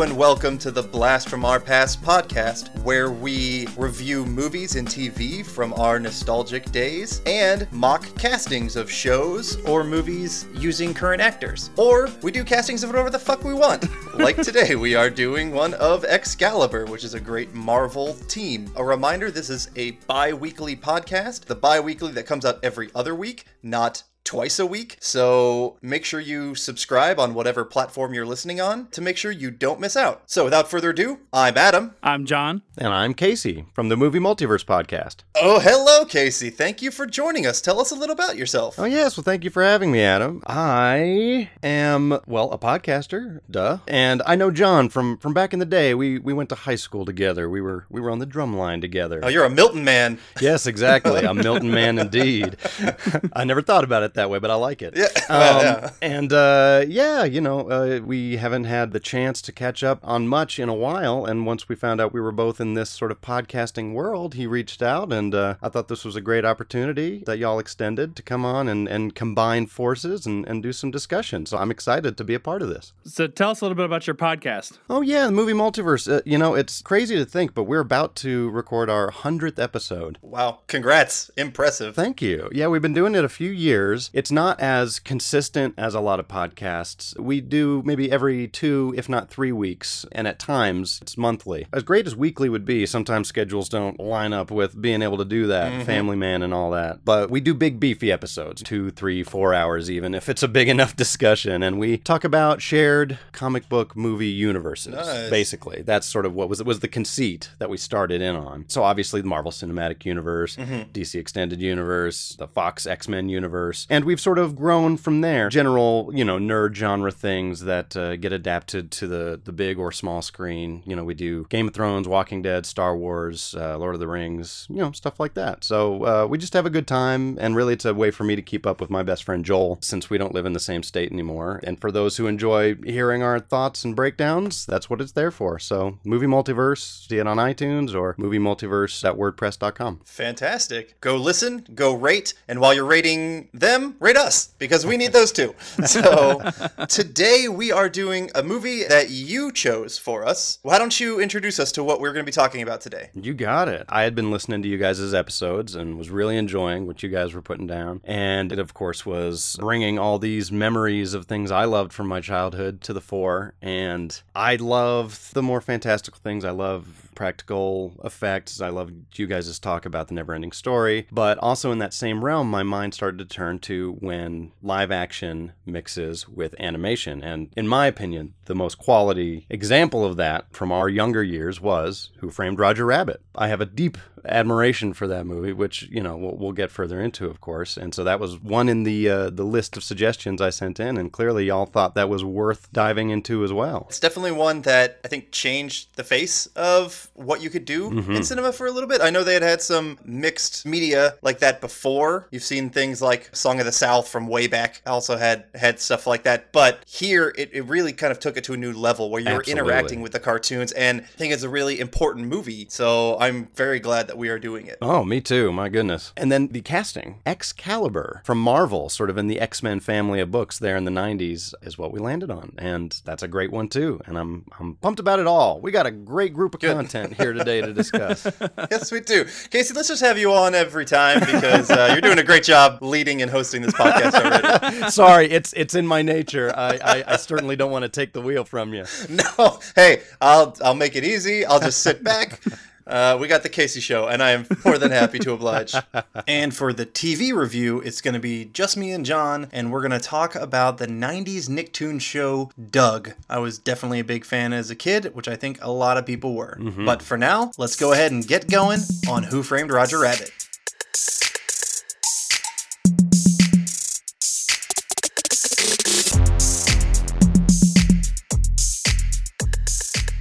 Hello and welcome to the Blast from Our Past podcast, where we review movies and TV from our nostalgic days and mock castings of shows or movies using current actors. Or we do castings of whatever the fuck we want. like today, we are doing one of Excalibur, which is a great Marvel team. A reminder this is a bi weekly podcast, the bi weekly that comes out every other week, not twice a week. So make sure you subscribe on whatever platform you're listening on to make sure you don't miss out. So without further ado, I'm Adam. I'm John. And I'm Casey from the Movie Multiverse Podcast. Oh, hello, Casey. Thank you for joining us. Tell us a little about yourself. Oh, yes. Well, thank you for having me, Adam. I am, well, a podcaster, duh. And I know John from, from back in the day. We we went to high school together. We were we were on the drum line together. Oh, you're a Milton man. Yes, exactly. a Milton man indeed. I never thought about it that way, but I like it. Yeah. Um, yeah. And uh, yeah, you know, uh, we haven't had the chance to catch up on much in a while. And once we found out we were both in this sort of podcasting world, he reached out, and uh, I thought this was a great opportunity that y'all extended to come on and, and combine forces and, and do some discussion. So I'm excited to be a part of this. So tell us a little bit about your podcast. Oh, yeah, the movie multiverse. Uh, you know, it's crazy to think, but we're about to record our 100th episode. Wow. Congrats. Impressive. Thank you. Yeah, we've been doing it a few years. It's not as consistent as a lot of podcasts. We do maybe every two, if not three weeks, and at times it's monthly. As great as weekly would be, sometimes schedules don't line up with being able to do that, mm-hmm. family man and all that. But we do big, beefy episodes, two, three, four hours even, if it's a big enough discussion. And we talk about shared comic book movie universes, Nice. basically. That's sort of what was, was the conceit that we started in on. So obviously the Marvel Cinematic Universe, mm-hmm. DC Extended Universe, the Fox X Men universe, and we've sort of grown from there. General, you know, nerd genre things that uh, get adapted to the the big or small screen. You know, we do Game of Thrones, Walking Dead, Star Wars, uh, Lord of the Rings, you know, stuff like that. So uh, we just have a good time, and really, it's a way for me to keep up with my best friend Joel, since we don't live in the same state anymore. And for those who enjoy hearing our thoughts and breakdowns, that's what it's there for. So, Movie Multiverse, see it on iTunes or moviemultiverse.wordpress.com. Fantastic. Go listen, go rate, and while you're rating them, rate us because we need those too. So today we are doing a movie that you chose for us. Why don't you introduce us to what we're going to be talking about today? You got it. I had been listening to you guys' episodes and was really enjoying what you guys were putting down. And it, of course, was bringing all these memories of things I loved from my childhood to the fore. And I love the more fantastical things. I love practical effects. I love you guys' talk about the never ending story. But also in that same realm, my mind started to turn to when live action mixes with animation. And in my opinion, the most quality example of that from our younger years was Who Framed Roger Rabbit. I have a deep admiration for that movie, which you know we'll, we'll get further into, of course. And so that was one in the uh, the list of suggestions I sent in, and clearly y'all thought that was worth diving into as well. It's definitely one that I think changed the face of what you could do in cinema for a little bit. I know they had had some mixed media like that before. You've seen things like Song of the South from way back also had had stuff like that. But here it, it really kind of took it to a new level where you were Absolutely. interacting with the cartoons and I think it's a really important movie. So I'm very glad that we are doing it. Oh, me too. My goodness. And then the casting, Excalibur from Marvel, sort of in the X Men family of books there in the '90s, is what we landed on, and that's a great one too. And I'm I'm pumped about it all. We got a great group of content here today to discuss. yes, we do. Casey, let's just have you on every time because uh, you're doing a great job leading and hosting this podcast already. Sorry, it's it's in my nature. I, I, I certainly don't want to take the wheel from you. No, hey, I'll I'll make it easy. I'll just sit back. Uh, we got the Casey show, and I am more than happy to oblige. and for the TV review, it's going to be just me and John, and we're going to talk about the 90s Nicktoon show Doug. I was definitely a big fan as a kid, which I think a lot of people were. But for now, let's go ahead and get going on Who Framed Roger Rabbit.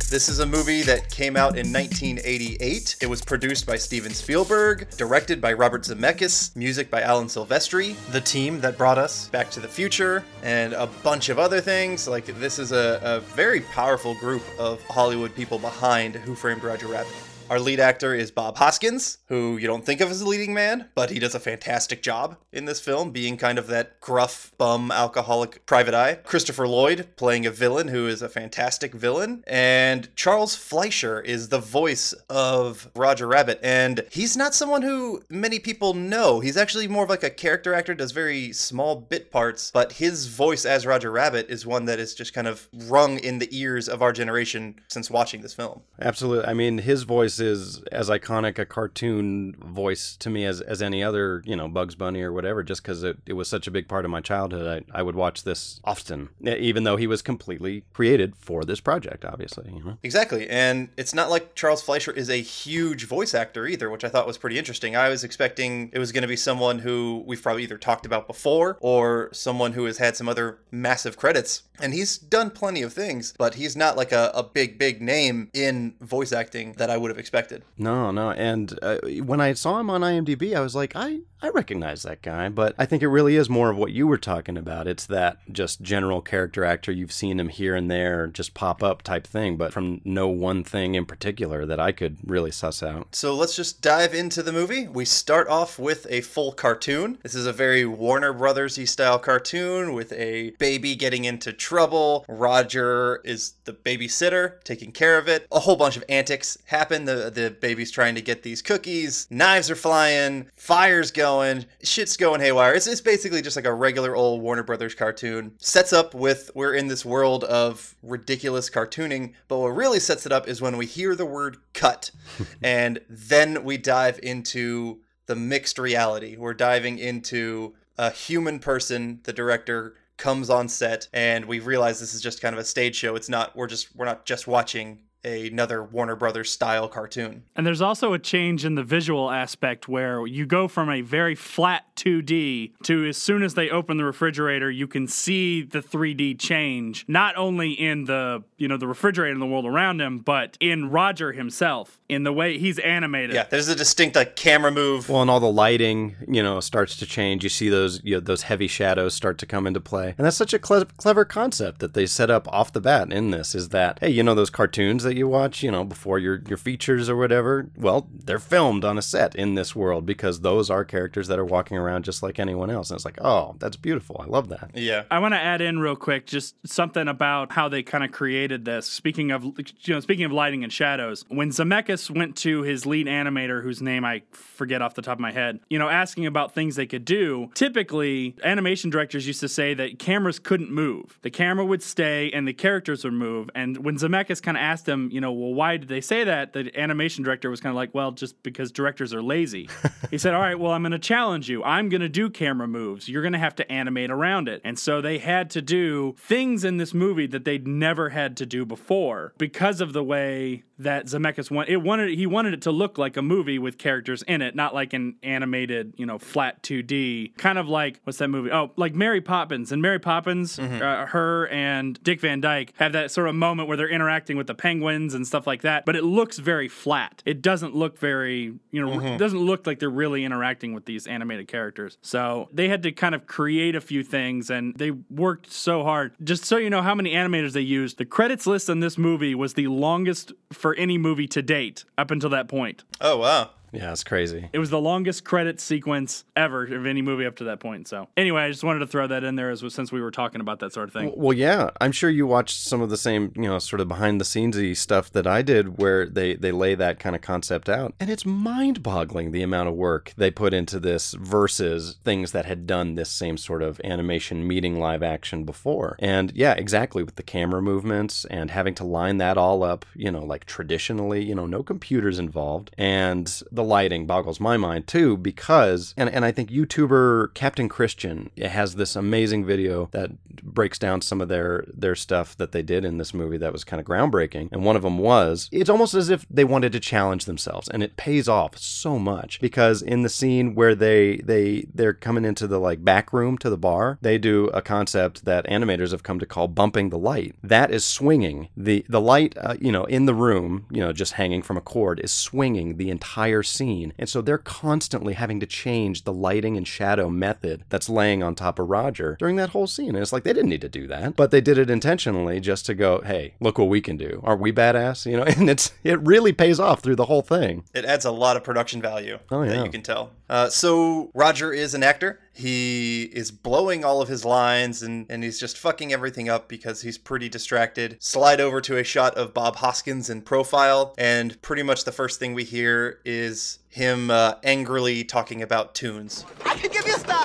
This is a movie that came out in 1988. It was produced by Steven Spielberg, directed by Robert Zemeckis, music by Alan Silvestri, the team that brought us Back to the Future, and a bunch of other things. Like, this is a, a very powerful group of Hollywood people behind Who Framed Roger Rabbit. Our lead actor is Bob Hoskins, who you don't think of as a leading man, but he does a fantastic job in this film, being kind of that gruff, bum, alcoholic private eye. Christopher Lloyd playing a villain who is a fantastic villain. And Charles Fleischer is the voice of Roger Rabbit. And he's not someone who many people know. He's actually more of like a character actor, does very small bit parts, but his voice as Roger Rabbit is one that is just kind of rung in the ears of our generation since watching this film. Absolutely. I mean, his voice is as iconic a cartoon voice to me as, as any other, you know, Bugs Bunny or whatever, just because it, it was such a big part of my childhood. I, I would watch this often, even though he was completely created for this project, obviously. You know? Exactly. And it's not like Charles Fleischer is a huge voice actor either, which I thought was pretty interesting. I was expecting it was going to be someone who we've probably either talked about before or someone who has had some other massive credits. And he's done plenty of things, but he's not like a, a big, big name in voice acting that I would have expected. No, no. And uh, when I saw him on IMDb, I was like, I, I recognize that guy. But I think it really is more of what you were talking about. It's that just general character actor. You've seen him here and there just pop up type thing, but from no one thing in particular that I could really suss out. So let's just dive into the movie. We start off with a full cartoon. This is a very Warner Brothers style cartoon with a baby getting into trouble. Roger is the babysitter taking care of it. A whole bunch of antics happen. The the baby's trying to get these cookies. Knives are flying. Fire's going. Shit's going haywire. It's, it's basically just like a regular old Warner Brothers cartoon. Sets up with we're in this world of ridiculous cartooning, but what really sets it up is when we hear the word cut, and then we dive into the mixed reality. We're diving into a human person, the director comes on set and we realize this is just kind of a stage show. It's not we're just we're not just watching another Warner Brothers style cartoon. And there's also a change in the visual aspect where you go from a very flat 2D to as soon as they open the refrigerator, you can see the 3D change, not only in the, you know, the refrigerator and the world around him, but in Roger himself, in the way he's animated. Yeah, there's a distinct like camera move. Well, and all the lighting, you know, starts to change. You see those you know, those heavy shadows start to come into play. And that's such a cle- clever concept that they set up off the bat in this is that hey, you know those cartoons that you watch, you know, before your your features or whatever, well, they're filmed on a set in this world because those are characters that are walking around just like anyone else. And it's like, oh, that's beautiful. I love that. Yeah. I want to add in real quick just something about how they kind of created this. Speaking of you know, speaking of lighting and shadows, when Zemeckis went to his lead animator, whose name I forget off the top of my head, you know, asking about things they could do, typically animation directors used to say that cameras couldn't move. The camera would stay and the characters would move. And when Zemeckis kind of asked him, you know, well, why did they say that? The animation director was kind of like, well, just because directors are lazy. he said, all right, well, I'm going to challenge you. I'm going to do camera moves. You're going to have to animate around it. And so they had to do things in this movie that they'd never had to do before because of the way that Zemeckis wanted. It wanted he wanted it to look like a movie with characters in it, not like an animated, you know, flat 2D. Kind of like what's that movie? Oh, like Mary Poppins. And Mary Poppins, Mm-hmm. uh, her and Dick Van Dyke have that sort of moment where they're interacting with the penguins and stuff like that. But it looks very flat. It doesn't look very, you know, Mm-hmm. it doesn't look like they're really interacting with these animated characters. So they had to kind of create a few things, and they worked so hard. Just so you know how many animators they used, the credits list on this movie was the longest for any movie to date up until that point. Oh wow. Yeah, it's crazy. It was the longest credit sequence ever of any movie up to that point. So anyway, I just wanted to throw that in there as since we were talking about that sort of thing. Well, yeah, I'm sure you watched some of the same, you know, sort of behind the scenesy stuff that I did, where they they lay that kind of concept out, and it's mind-boggling the amount of work they put into this versus things that had done this same sort of animation meeting live action before. And yeah, exactly with the camera movements and having to line that all up, you know, like traditionally, you know, no computers involved, and the lighting boggles my mind too because, and and I think YouTuber Captain Christian has this amazing video that breaks down some of their their stuff that they did in this movie that was kind of groundbreaking. And one of them was it's almost as if they wanted to challenge themselves, and it pays off so much because in the scene where they they they're coming into the like back room to the bar, they do a concept that animators have come to call bumping the light. That is swinging the the light, uh, you know, in the room, you know, just hanging from a cord is swinging the entire scene. And so they're constantly having to change the lighting and shadow method that's laying on top of Roger during that whole scene. And it's like they didn't need to do that, but they did it intentionally just to go, hey, look what we can do. Aren't we badass? You know, and it's it really pays off through the whole thing. It adds a lot of production value Oh, that yeah. you can tell. Uh, so Roger is an actor. He is blowing all of his lines and, and he's just fucking everything up because he's pretty distracted. Slide over to a shot of Bob Hoskins in profile, and pretty much the first thing we hear is him uh, angrily talking about toons. I can give you a style.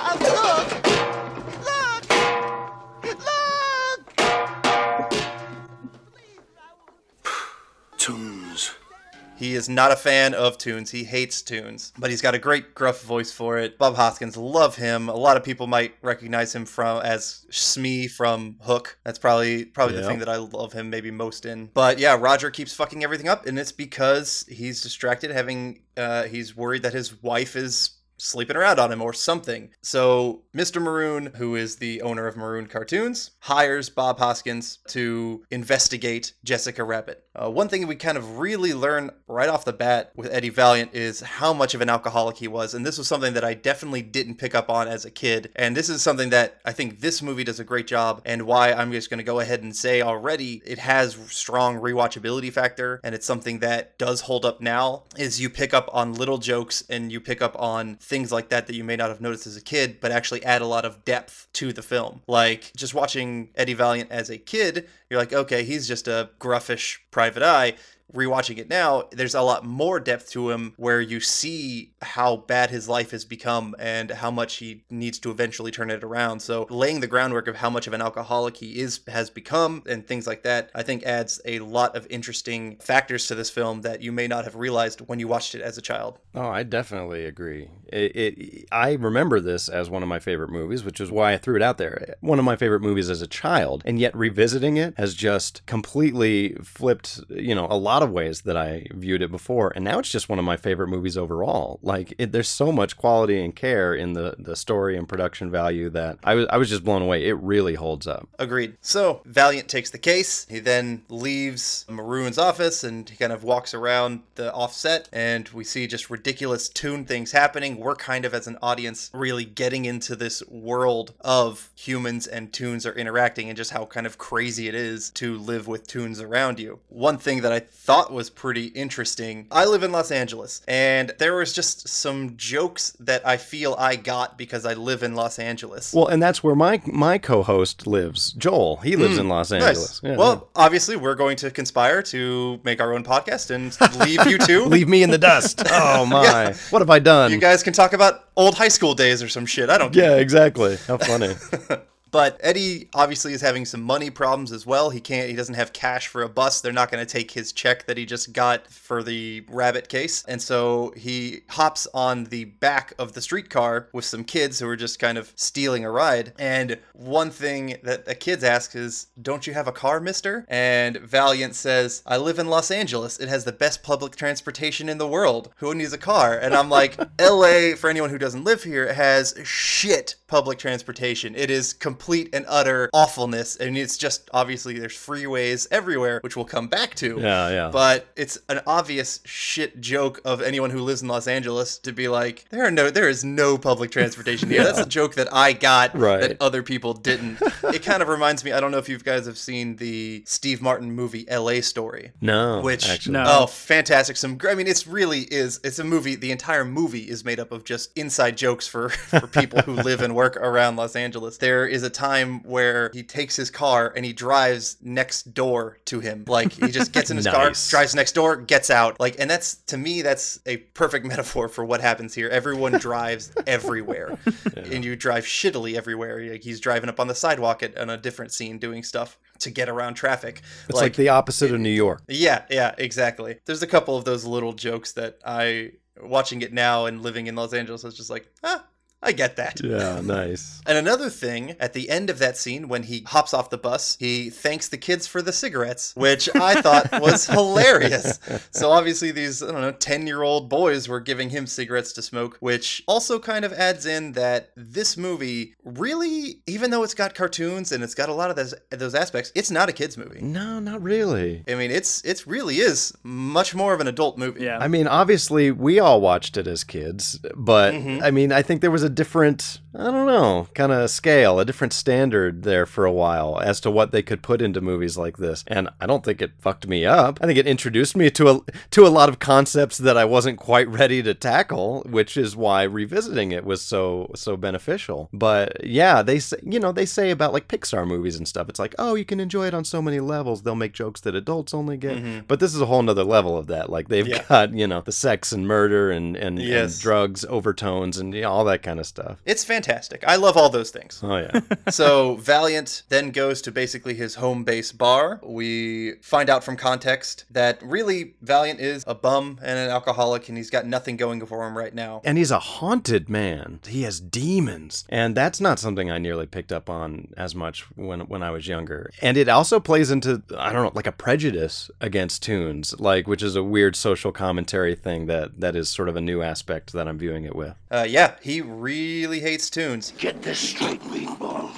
He is not a fan of toons. He hates toons, but he's got a great gruff voice for it. Bob Hoskins, love him. A lot of people might recognize him from as Smee from Hook. That's probably probably the thing that I love him maybe most in. But yeah, Roger keeps fucking everything up, and it's because he's distracted, having uh, he's worried that his wife is sleeping around on him or something. So Mr. Maroon, who is the owner of Maroon Cartoons, hires Bob Hoskins to investigate Jessica Rabbit. Uh, one thing we kind of really learn right off the bat with Eddie Valiant is how much of an alcoholic he was, and this was something that I definitely didn't pick up on as a kid. And this is something that I think this movie does a great job, and why I'm just going to go ahead and say already it has strong rewatchability factor, and it's something that does hold up now. Is you pick up on little jokes and you pick up on things like that that you may not have noticed as a kid, but actually add a lot of depth to the film. Like just watching Eddie Valiant as a kid, you're like, okay, he's just a gruffish private eye. Rewatching it now, there's a lot more depth to him where you see how bad his life has become and how much he needs to eventually turn it around. So laying the groundwork of how much of an alcoholic he is has become and things like that, I think adds a lot of interesting factors to this film that you may not have realized when you watched it as a child. Oh, I definitely agree. It, it, I remember this as one of my favorite movies, which is why I threw it out there. One of my favorite movies as a child, and yet revisiting it has just completely flipped, you know, a lot of ways that I viewed it before, and now it's just one of my favorite movies overall. Like, it, there's so much quality and care in the the story and production value that I was I was just blown away. It really holds up. Agreed. So Valiant takes the case. He then leaves Maroon's office and he kind of walks around the offset, and we see just ridiculous toon things happening. We're kind of, as an audience, really getting into this world of humans and toons are interacting and just how kind of crazy it is to live with toons around you. One thing that I thought was pretty interesting I live in Los Angeles, and there was just some jokes that I feel I got because I live in Los Angeles. Well, and that's where my my co-host lives, Joel. He lives hmm. in Los Angeles. Nice. Yeah. well, obviously, we're going to conspire to make our own podcast and leave you two. leave me in the dust. Oh my! What have I done? You guys can talk about old high school days or some shit. I don't care. Yeah, exactly. How funny. But Eddie obviously is having some money problems as well. He can't. He doesn't have cash for a bus. They're not going to take his check that he just got for the rabbit case, and so he hops on the back of the streetcar with some kids who are just kind of stealing a ride. And one thing that the kids ask is, "Don't you have a car, Mister?" And Valiant says, "I live in Los Angeles. It has the best public transportation in the world. Who needs a car?" And I'm like, "L.A. for anyone who doesn't live here has shit public transportation. It is complete and utter awfulness, and it's just obviously there's freeways everywhere, which we'll come back to. Yeah, yeah. But it's an obvious shit joke of anyone who lives in Los Angeles to be like, there are no, there is no public transportation here. That's a joke that I got Right. that other people didn't. it kind of reminds me. I don't know if you guys have seen the Steve Martin movie L.A. Story. No, Which actually. No. oh, fantastic! Some, I mean, it's really is. It's a movie. The entire movie is made up of just inside jokes for for people who live and work around Los Angeles. There is a time where he takes his car and he drives next door to him. Like he just gets in his car, drives next door, gets out. Like, and that's to me, that's a perfect metaphor for what happens here. Everyone drives everywhere, and you drive shittily everywhere. Like he's driving up on the sidewalk at, on a different scene, doing stuff to get around traffic. It's like, the opposite of New York. Yeah, yeah, exactly. There's a couple of those little jokes that I, watching it now and living in Los Angeles, I was just like, ah, I get that. Yeah, nice. And another thing, at the end of that scene, when he hops off the bus, he thanks the kids for the cigarettes, which I thought was hilarious. So obviously, these, I don't know, 10 year old boys were giving him cigarettes to smoke, which also kind of adds in that this movie really, even though it's got cartoons and it's got a lot of those, those aspects, it's not a kid's movie. No, not really. I mean, it's it's really is much more of an adult movie. Yeah. I mean, obviously, we all watched it as kids, but Mm-hmm. I mean, I think there was a different, I don't know, kind of scale, a different standard there for a while as to what they could put into movies like this. And I don't think it fucked me up. I think it introduced me to a to a lot of concepts that I wasn't quite ready to tackle, which is why revisiting it was so so beneficial. But yeah, they say, you know, they say about like Pixar movies and stuff. It's like, oh, you can enjoy it on so many levels. They'll make jokes that adults only get. But this is a whole nother level of that. Like they've Mm-hmm. Yeah. got, you know, the sex and murder and and, Yes. and drugs overtones and you know, all that kind of stuff. It's fantastic. I love all those things. Oh yeah. so Valiant then goes to basically his home base bar. We find out from context that really Valiant is a bum and an alcoholic and he's got nothing going for him right now. and he's a haunted man. He has demons, and that's not something I nearly picked up on as much when when I was younger. And it also plays into I don't know, like a prejudice against toons, like which is a weird social commentary thing that that is sort of a new aspect that I'm viewing it with. Uh, yeah, he really hates toons. Get this straight, meatball.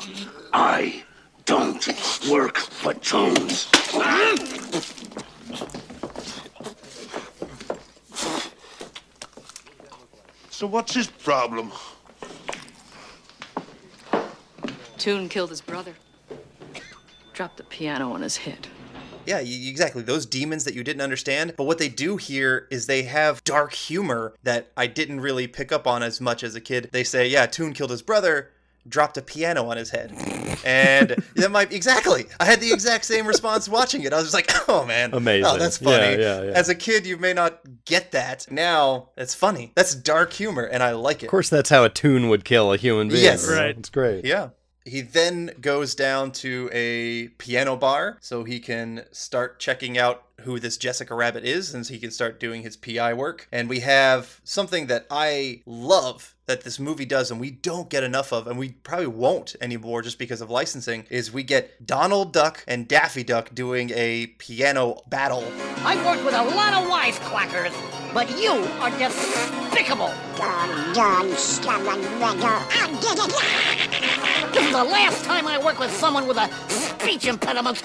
I don't work for toons. So what's his problem? Toon killed his brother. Dropped the piano on his head. Yeah, y- exactly. Those demons that you didn't understand. But what they do here is they have dark humor that I didn't really pick up on as much as a kid. They say, yeah, Toon killed his brother, dropped a piano on his head. And that might exactly. I had the exact same response watching it. I was just like, oh man. Amazing. Oh, that's funny. Yeah, yeah, yeah. As a kid, you may not get that. Now, it's funny. That's dark humor, and I like it. Of course, that's how a toon would kill a human being. Yes. Right. It's great. Yeah. He then goes down to a piano bar so he can start checking out who this Jessica Rabbit is and so he can start doing his PI work. And we have something that I love that this movie does and we don't get enough of and we probably won't anymore just because of licensing is we get Donald Duck and Daffy Duck doing a piano battle. I've worked with a lot of wise wisecrackers, but you are despicable. Done, done, scalawaga. I did it! This is the last time I work with someone with a speech impediment.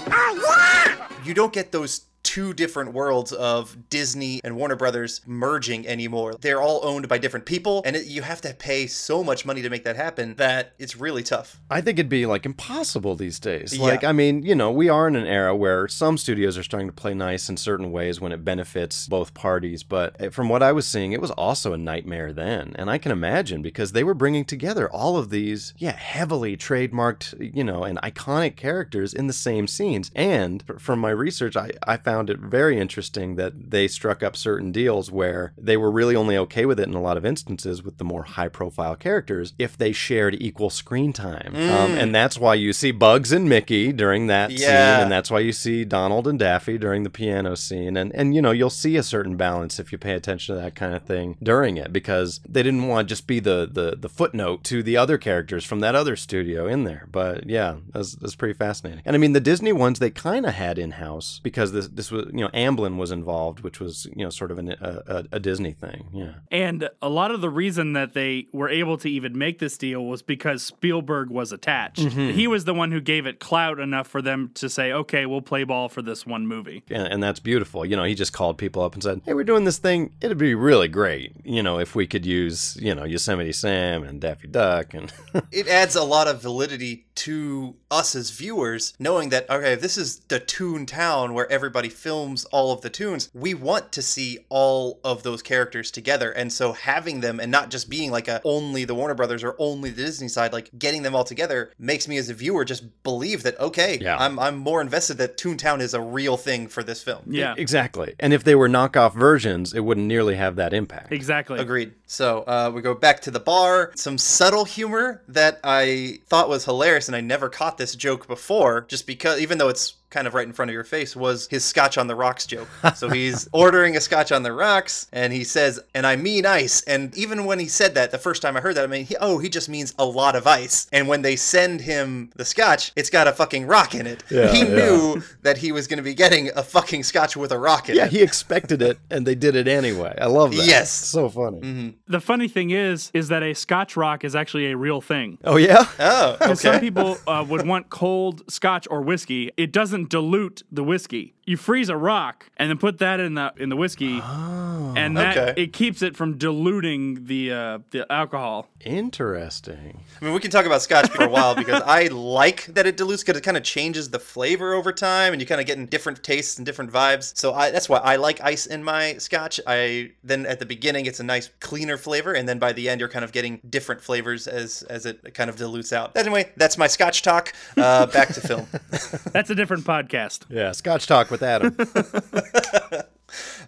you don't get those two different worlds of Disney and Warner Brothers merging anymore. They're all owned by different people, and it, you have to pay so much money to make that happen that it's really tough. I think it'd be like impossible these days. Yeah. Like, I mean, you know, we are in an era where some studios are starting to play nice in certain ways when it benefits both parties. But eh, from what I was seeing, it was also a nightmare then. And I can imagine because they were bringing together all of these, yeah, heavily trademarked, you know, and iconic characters in the same scenes. And from my research, I, I found it very interesting that they struck up certain deals where they were really only okay with it in a lot of instances with the more high profile characters if they shared equal screen time. Um, and that's why you see Bugs and Mickey during that Yeah. scene, and that's why you see Donald and Daffy during the piano scene. And, and, you know, you'll see a certain balance if you pay attention to that kind of thing during it because they didn't want to just be the, the, the footnote to the other characters from that other studio in there. But yeah, that's, that's pretty fascinating. And I mean, the Disney ones they kind of had in house because this, this was, you know, Amblin was involved, which was, you know, sort of an, a, a, a Disney thing. Yeah. And a lot of the reason that they were able to even make this deal was because Spielberg was attached. Mm-hmm. He was the one who gave it clout enough for them to say, okay, we'll play ball for this one movie. and, and that's beautiful. You know, he just called people up and said, "Hey, we're doing this thing. It'd be really great, you know, if we could use, you know, Yosemite Sam and Daffy Duck and It adds a lot of validity to us as viewers, knowing that, okay, this is the Toon Town where everybody films all of the toons. We want to see all of those characters together. And so having them and not just being like a only the Warner Brothers or only the Disney side, like getting them all together makes me as a viewer just believe that, okay, Yeah. I'm, I'm more invested that Toontown is a real thing for this film. Yeah, exactly. And if they were knockoff versions, it wouldn't nearly have that impact. exactly. Agreed. So uh, we go back to the bar. Some subtle humor that I thought was hilarious, and I never caught this joke before, just because, even though it's kind of right in front of your face was his scotch on the rocks joke. So he's ordering a scotch on the rocks and he says, and I mean ice. And even when he said that the first time I heard that, I mean, he, oh, he just means a lot of ice. And when they send him the scotch, it's got a fucking rock in it. Yeah, he yeah. knew that he was going to be getting a fucking scotch with a rock in Yeah, it. Yeah, he expected it, and they did it anyway. I love that. Yes. so funny. The funny thing is, is that a Scotch rock is actually a real thing. Oh yeah, oh, okay. Some people uh, would want cold scotch or whiskey. It doesn't dilute the whiskey. You freeze a rock and then put that in the in the whiskey, and that Okay. it keeps it from diluting the uh, the alcohol. interesting. I mean, we can talk about scotch for a while because I like that it dilutes because it kind of changes the flavor over time, and you kind of get in different tastes and different vibes. So I, that's why I like ice in my scotch. I then at the beginning it's a nice cleaner flavor, and then by the end you're kind of getting different flavors as as it kind of dilutes out. Anyway, that's my scotch talk. Uh, back to film. That's a different podcast. Yeah, Scotch talk with Adam.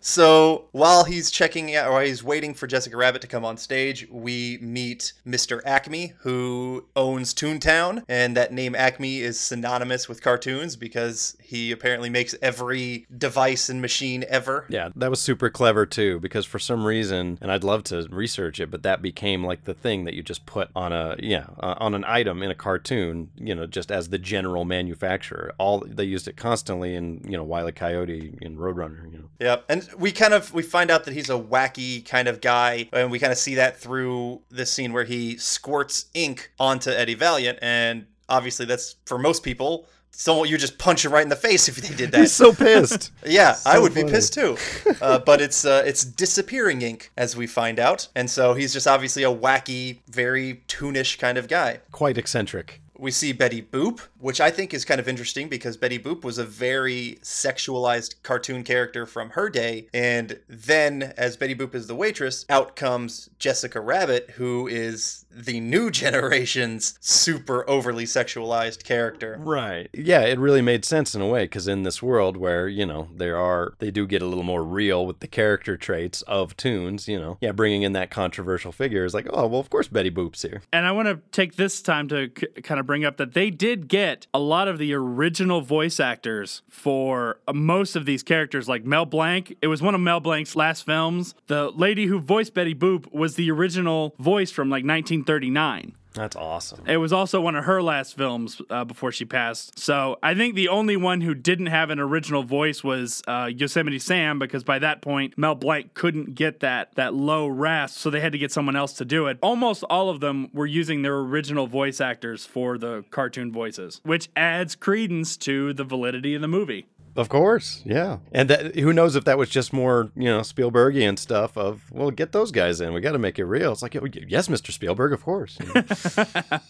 So while he's checking out, or he's waiting for Jessica Rabbit to come on stage, we meet Mr. Acme, who owns Toontown, and that name Acme is synonymous with cartoons because he apparently makes every device and machine ever. Yeah, that was super clever too, because for some reason, and I'd love to research it, but that became like the thing that you just put on a yeah uh, on an item in a cartoon, you know, just as the general manufacturer. All they used it constantly in you know Wile E. Coyote and Roadrunner. You know, Yep. And we kind of we find out that he's a wacky kind of guy, and we kind of see that through this scene where he squirts ink onto Eddie Valiant, and obviously that's for most people. So you just punch him right in the face if they did that. he's so pissed. Yeah, I would be pissed too. Uh, but it's uh, it's disappearing ink, as we find out, and so he's just obviously a wacky, very toonish kind of guy. Quite eccentric. We see Betty Boop, which I think is kind of interesting because Betty Boop was a very sexualized cartoon character from her day. And then, as Betty Boop is the waitress, out comes Jessica Rabbit, who is the new generation's super overly sexualized character. Right. Yeah, it really made sense in a way because in this world where you know there are they do get a little more real with the character traits of toons. You know, yeah, bringing in that controversial figure is like, oh well, of course Betty Boop's here. And I want to take this time to c- kind of bring up that they did get a lot of the original voice actors for most of these characters, like Mel Blanc. It was one of Mel Blanc's last films. The lady who voiced Betty Boop was the original voice from like 1939. That's awesome. It was also one of her last films uh, before she passed. So I think the only one who didn't have an original voice was uh, Yosemite Sam, because by that point Mel Blanc couldn't get that that low rasp, so they had to get someone else to do it. Almost all of them were using their original voice actors for the cartoon voices, which adds credence to the validity of the movie. Of course, yeah. And that, who knows if that was just more, you know, Spielbergian stuff of, well, get those guys in. We got to make it real. It's like, oh, yes, Mr. Spielberg, of course. You know?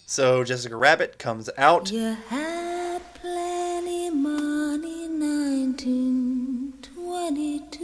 So Jessica Rabbit comes out. You had plenty money, 1922.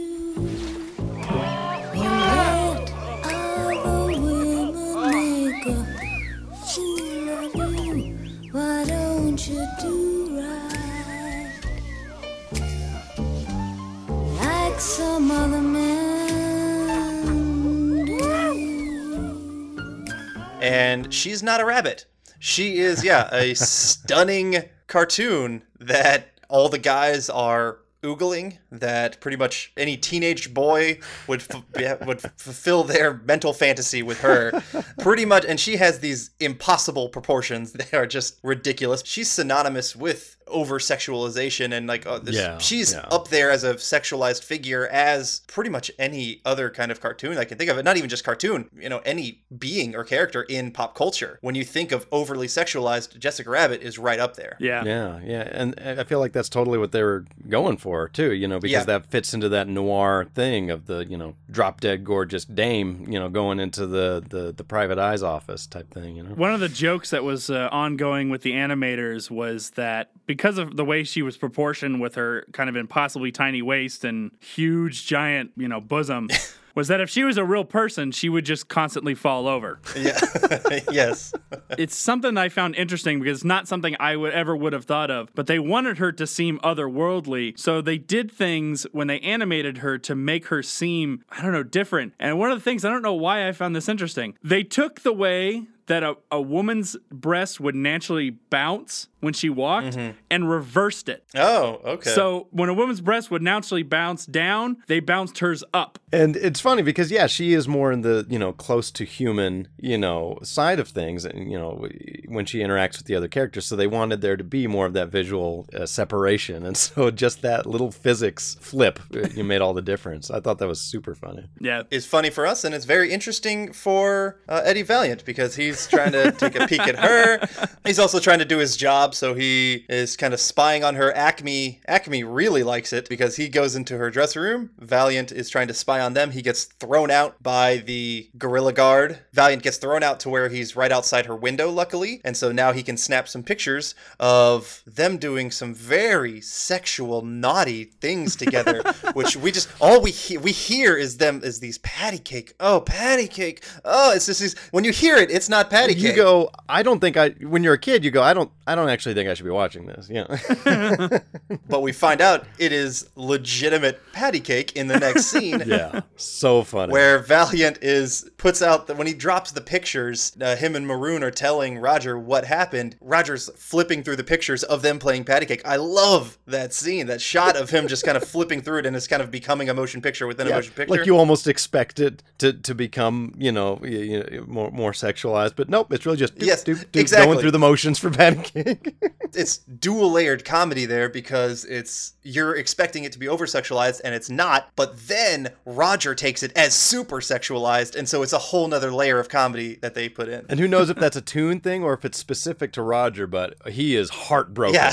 And she's not a rabbit. She is, yeah, a stunning cartoon that all the guys are oogling. That pretty much any teenage boy would f- would fulfill their mental fantasy with her. Pretty much, and she has these impossible proportions. They are just ridiculous. She's synonymous with over sexualization and like uh, this, Yeah, she's yeah. up there as a sexualized figure as pretty much any other kind of cartoon I can think of. It not even just cartoon, you know, any being or character in pop culture. When you think of overly sexualized, Jessica Rabbit is right up there. Yeah. yeah, yeah. And I feel like that's totally what they were going for, too, you know, because Yeah. that fits into that noir thing of the, you know, drop dead gorgeous dame, you know, going into the, the, the private eyes office type thing, you know? One of the jokes that was uh, ongoing with the animators was that because of the way she was proportioned with her kind of impossibly tiny waist and huge, giant, you know, bosom, was that if she was a real person, she would just constantly fall over. Yeah. yes. it's something I found interesting because it's not something I would ever would have thought of. But they wanted her to seem otherworldly, so they did things when they animated her to make her seem I don't know different. And one of the things I don't know why I found this interesting, they took the way that a, a woman's breast would naturally bounce when she walked and reversed it. Oh, okay. So when a woman's breast would naturally bounce down, they bounced hers up. And it's funny because yeah, she is more in the you know close to human you know side of things, and you know when she interacts with the other characters. So they wanted there to be more of that visual uh, separation, and so just that little physics flip, uh, you made all the difference. I thought that was super funny. Yeah. is funny for us, and it's very interesting for uh, Eddie Valiant because he's trying to take a peek at her. He's also trying to do his job, so he is kind of spying on her. Acme, Acme really likes it because he goes into her dressing room. Valiant is trying to spy on them. He gets thrown out by the gorilla guard. Valiant gets thrown out to where he's right outside her window, luckily, and so now he can snap some pictures of them doing some very sexual, naughty things together, which we just all we he- we hear is them is these patty cake. Oh, patty cake. Oh, it's just these. When you hear it, it's not patty cake. You go. I don't think I. When you're a kid, you go. I don't. I don't actually think I should be watching this. Yeah. but we find out it is legitimate patty cake in the next scene. yeah. So funny. Where Valiant is puts out the, when he drops the pictures, uh, him and Maroon are telling Roger what happened. Roger's flipping through the pictures of them playing patty cake. I love that scene, that shot of him just kind of flipping through it, and it's kind of becoming a motion picture within a motion picture. Like you almost expect it to, to become, you know, y- you know, more more sexualized, but nope, it's really just doop, Yes, doop, doop, exactly. going through the motions for patty cake. it's dual layered comedy there because it's you're expecting it to be over sexualized and it's not but then roger takes it as super sexualized and so it's a whole nother layer of comedy that they put in and who knows if that's a toon thing or if it's specific to Roger, but he is heartbroken. yeah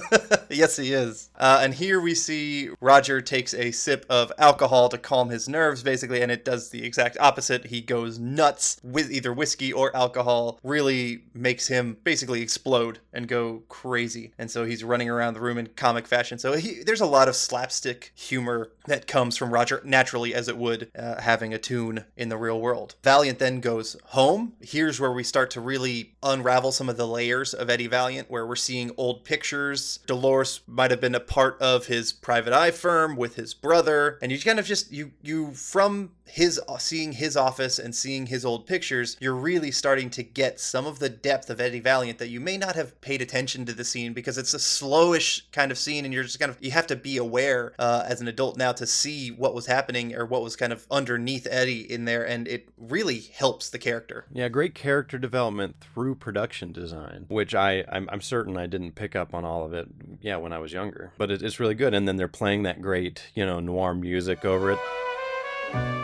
yes he is uh, and here we see roger takes a sip of alcohol to calm his nerves basically and it does the exact opposite he goes nuts with either whiskey or alcohol really makes him basically explode and go crazy. And so he's running around the room in comic fashion. So he, there's a lot of slapstick humor that comes from roger naturally as it would uh, having a toon in the real world. Valiant then goes home. Here's where we start to really unravel some of the layers of eddie valiant where we're seeing old pictures. Dolores might have been a part of his private eye firm with his brother. And you kind of just you you from his seeing his office and seeing his old pictures, you're really starting to get some of the depth of Eddie Valiant that you may not have paid attention to the scene because it's a slowish kind of scene, and you're just kind of you have to be aware uh, as an adult now to see what was happening or what was kind of underneath Eddie in there, and it really helps the character. Yeah, great character development through production design, which I I'm, I'm certain I didn't pick up on all of it. Yeah, when I was younger, but it, it's really good. And then they're playing that great you know noir music over it.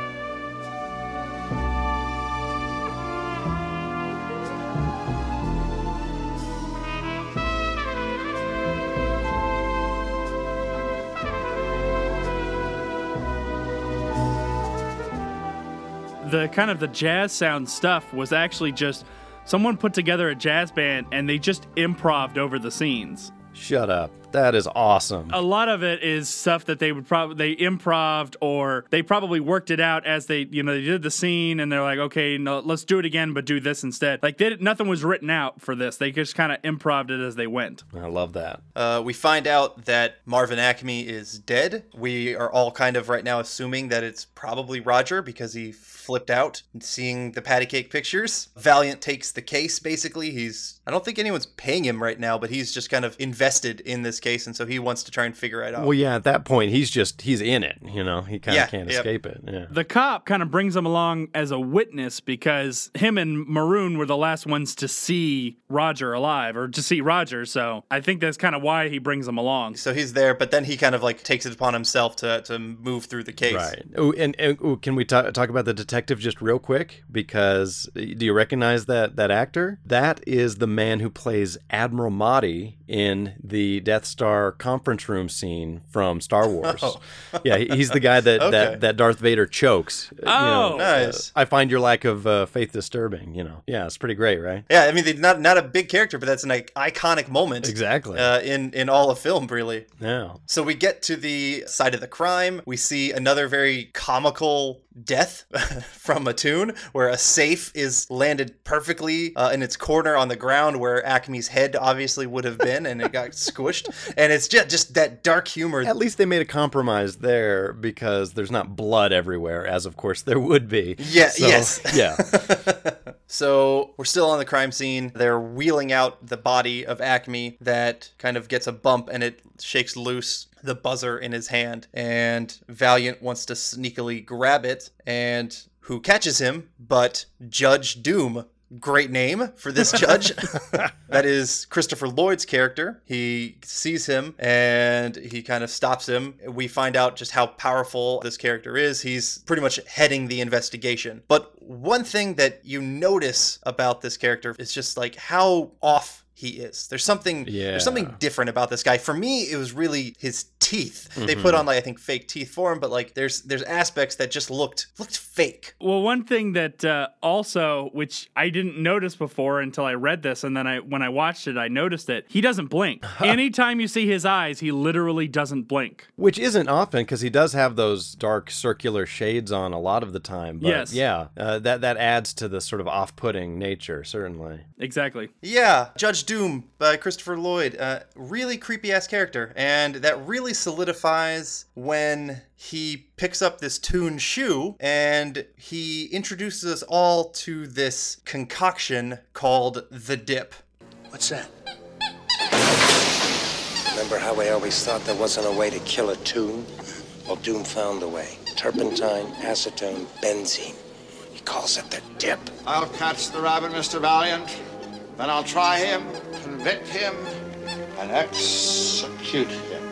The kind of the jazz sound stuff was actually just someone put together a jazz band and they just improved over the scenes. Shut up. That is awesome. A lot of it is stuff that they would probably they improved or they probably worked it out as they you know they did the scene and they're like okay no let's do it again but do this instead like they, nothing was written out for this they just kind of improved it as they went. I love that. Uh, we find out that Marvin Acme is dead. We are all kind of right now assuming that it's probably Roger because he flipped out seeing the patty cake pictures. Valiant takes the case basically. He's I don't think anyone's paying him right now, but he's just kind of invested in this case and so he wants to try and figure it out. Well, yeah, at that point he's just he's in it. You know, he kind of Yeah, can't yep. escape it. Yeah. The cop kind of brings him along as a witness because him and Maroon were the last ones to see Roger alive or to see Roger. So I think that's kind of why he brings him along. So he's there, but then he kind of like takes it upon himself to, to move through the case. Right. Oh, and, and ooh, can we ta- talk about the detective just real quick? Because do you recognize that that actor? That is the man who plays Admiral Motti in the Death Star conference room scene from Star Wars. Oh. yeah, he's the guy that, Okay. that that Darth Vader chokes. Uh, you know, Oh. Nice. I find your lack of uh, faith disturbing. You know. Yeah, it's pretty great, right? Yeah, I mean, not not a big character, but that's an like, iconic moment. Exactly. Uh, in in all of film, really. Yeah. So we get to the side of the crime. We see another very comical death from a toon where a safe is landed perfectly uh, in its corner on the ground where Acme's head obviously would have been, and it got squished. And it's just just that dark humor. At least they made a compromise there because there's not blood everywhere, as of course there would be. Yeah, So, yes. Yeah. So we're still on the crime scene. They're wheeling out the body of Acme that kind of gets a bump and it shakes loose the buzzer in his hand. And Valiant wants to sneakily grab it. And who catches him but Judge Doom? Great name for this judge. that is Christopher Lloyd's character. He sees him and he kind of stops him. We find out just how powerful this character is. He's pretty much heading the investigation. But one thing that you notice about this character is just like how off he is. There's something Yeah. there's something different about this guy. For me, it was really his teeth. They put on like I think fake teeth for him, but like there's there's aspects that just looked looked fake. Well, one thing that uh, also, which I didn't notice before until I read this, and then I when I watched it, I noticed it. He doesn't blink. Anytime you see his eyes, he literally doesn't blink. Which isn't often because he does have those dark circular shades on a lot of the time. But Yes. Yeah, uh, that that adds to the sort of off-putting nature, certainly. Exactly. Yeah, Judge Doom by Christopher Lloyd. Uh, really creepy ass character. And that really solidifies when he picks up this Toon shoe and he introduces us all to this concoction called the dip. What's that? Remember how we always thought there wasn't a way to kill a toon? Well, Doom found a way. Turpentine, acetone, benzene. He calls it the dip. I'll catch the rabbit, Mr. Valiant. Then I'll try him, convict him, and execute him.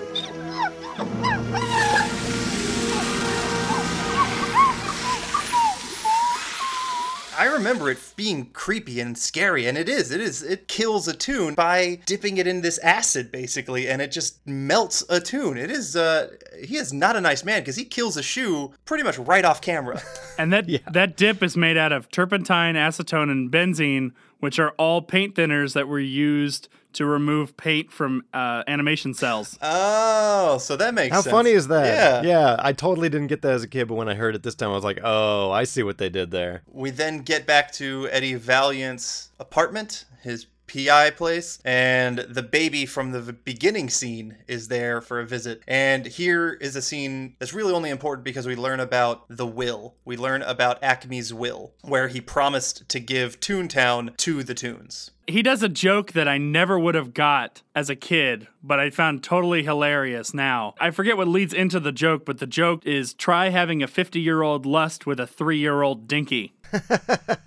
I remember it being creepy and scary, and it is. It is. It kills a toon by dipping it in this acid, basically, and it just melts a toon. It is. Uh, he is not a nice man because he kills a shoe pretty much right off camera. And that that dip is made out of turpentine, acetone, and benzene, which are all paint thinners that were used to remove paint from uh, animation cels. oh, so that makes How sense. funny is that? Yeah. Yeah, I totally didn't get that as a kid, but when I heard it this time, I was like, oh, I see what they did there. We then get back to Eddie Valiant's apartment, his PI place, and the baby from the beginning scene is there for a visit. And here is a scene that's really only important because we learn about the will. We learn about Acme's will, where he promised to give Toontown to the Toons. He does a joke that I never would have got as a kid, but I found totally hilarious now. I forget what leads into the joke, but the joke is try having a 50 year old lust with a three year old dinky.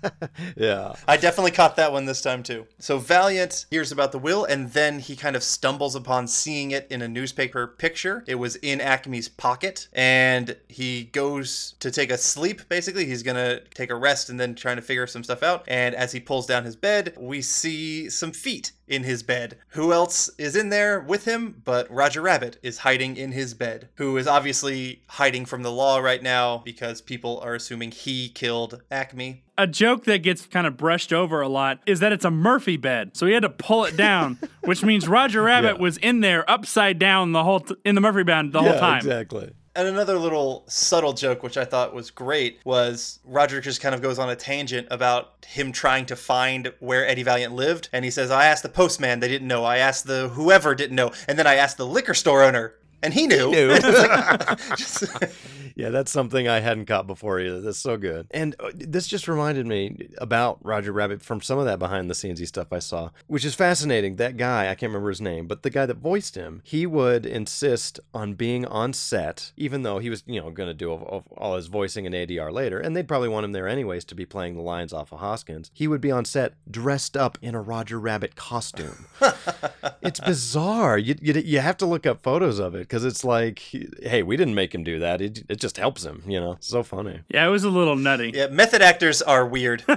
Yeah. I definitely caught that one this time too. So Valiant hears about the will and then he kind of stumbles upon seeing it in a newspaper picture. It was in Acme's pocket and he goes to take a sleep basically. He's going to take a rest and then trying to figure some stuff out. And as he pulls down his bed, we see some feet in his bed. Who else is in there with him but Roger Rabbit is hiding in his bed, who is obviously hiding from the law right now because people are assuming he killed Acme. A joke that gets kind of brushed over a lot is that it's a Murphy bed, so he had to pull it down, which means Roger Rabbit Yeah. was in there upside down the whole t- in the Murphy bed the whole yeah, time. exactly. And another little subtle joke, which I thought was great, was Roger just kind of goes on a tangent about him trying to find where Eddie Valiant lived. And he says, I asked the postman, they didn't know. I asked the whoever didn't know. And then I asked the liquor store owner, and he knew. knew. Like, just- Yeah, that's something I hadn't caught before either. That's so good. And uh, this just reminded me about Roger Rabbit from some of that behind the scenesy stuff I saw, which is fascinating. That guy, I can't remember his name, but the guy that voiced him, he would insist on being on set, even though he was, you know, going to do all, all his voicing in ADR later, and they'd probably want him there anyways to be playing the lines off of Hoskins. He would be on set dressed up in a Roger Rabbit costume. it's bizarre. You, you, you have to look up photos of it because it's like, hey, we didn't make him do that. It, it just helps him, you know? So funny. Yeah, it was a little nutty. yeah, method actors are weird.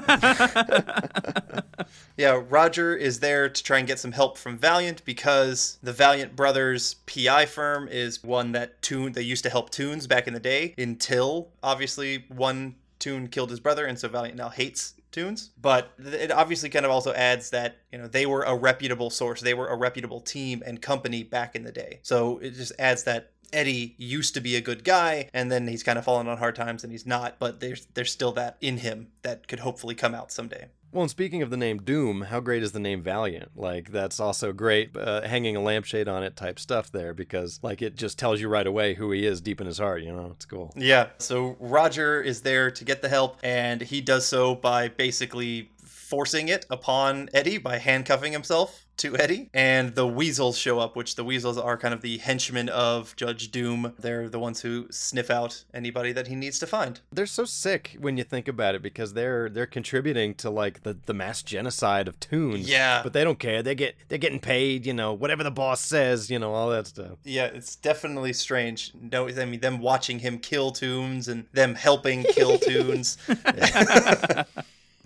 yeah, Roger is there to try and get some help from Valiant because the Valiant Brothers PI firm is one that Toon they used to help toons back in the day until obviously one toon killed his brother and so Valiant now hates toons But it obviously kind of also adds that, you know, they were a reputable source. They were a reputable team and company back in the day. So it just adds that Eddie used to be a good guy, and then he's kind of fallen on hard times, and he's not. But there's there's still that in him that could hopefully come out someday. Well, and speaking of the name Doom, how great is the name Valiant? Like, that's also great, uh, hanging a lampshade on it type stuff there, because, like, it just tells you right away who he is deep in his heart, you know? It's cool. Yeah. So Roger is there to get the help, and he does so by basically forcing it upon Eddie by handcuffing himself to Eddie. And the weasels show up, which the weasels are kind of the henchmen of Judge Doom. They're the ones who sniff out anybody that he needs to find. They're so sick when you think about it because they're they're contributing to like the, the mass genocide of toons. Yeah. But they don't care. They get they're getting paid, you know, whatever the boss says, you know, all that stuff. Yeah, it's definitely strange. No, I mean them watching him kill toons and them helping kill toons.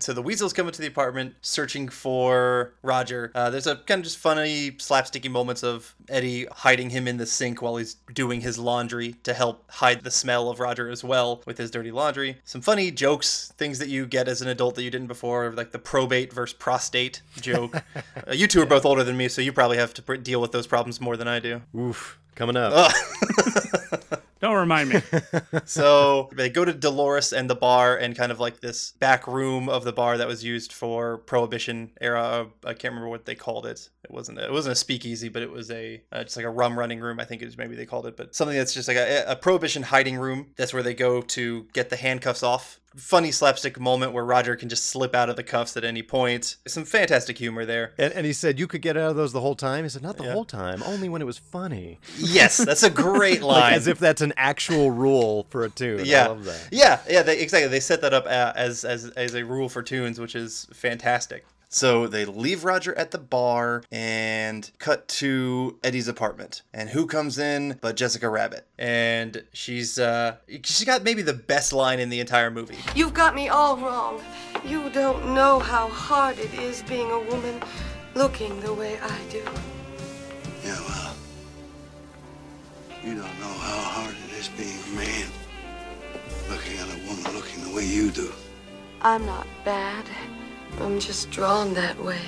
So the weasels come into the apartment searching for Roger. Uh, there's a kind of just funny, slapsticky moments of Eddie hiding him in the sink while he's doing his laundry to help hide the smell of Roger as well with his dirty laundry. Some funny jokes, things that you get as an adult that you didn't before, like the probate versus prostate joke. uh, you two are both older than me, so you probably have to pr- deal with those problems more than I do. Oof, coming up. Don't remind me. so they go to Dolores and the bar and kind of like this back room of the bar that was used for Prohibition era. I can't remember what they called it. It wasn't it wasn't a speakeasy, but it was a uh, just like a rum running room. I think is maybe they called it, but something that's just like a, a Prohibition hiding room. That's where they go to get the handcuffs off. Funny slapstick moment where Roger can just slip out of the cuffs at any point. Some fantastic humor there. And, and he said, You could get out of those the whole time? He said, Not the Yeah. whole time, only when it was funny. Yes, that's a great line. like, as if that's an actual rule for a toon. Yeah, I love that. yeah, yeah. They, exactly. They set that up as as as a rule for toons, which is fantastic. So they leave Roger at the bar and cut to Eddie's apartment. And who comes in but Jessica Rabbit? And she's uh she's got maybe the best line in the entire movie. You've got me all wrong. You don't know how hard it is being a woman looking the way I do. Yeah, well, you don't know how hard it is being a man. Looking at a woman looking the way you do. I'm not bad. I'm just drawn that way.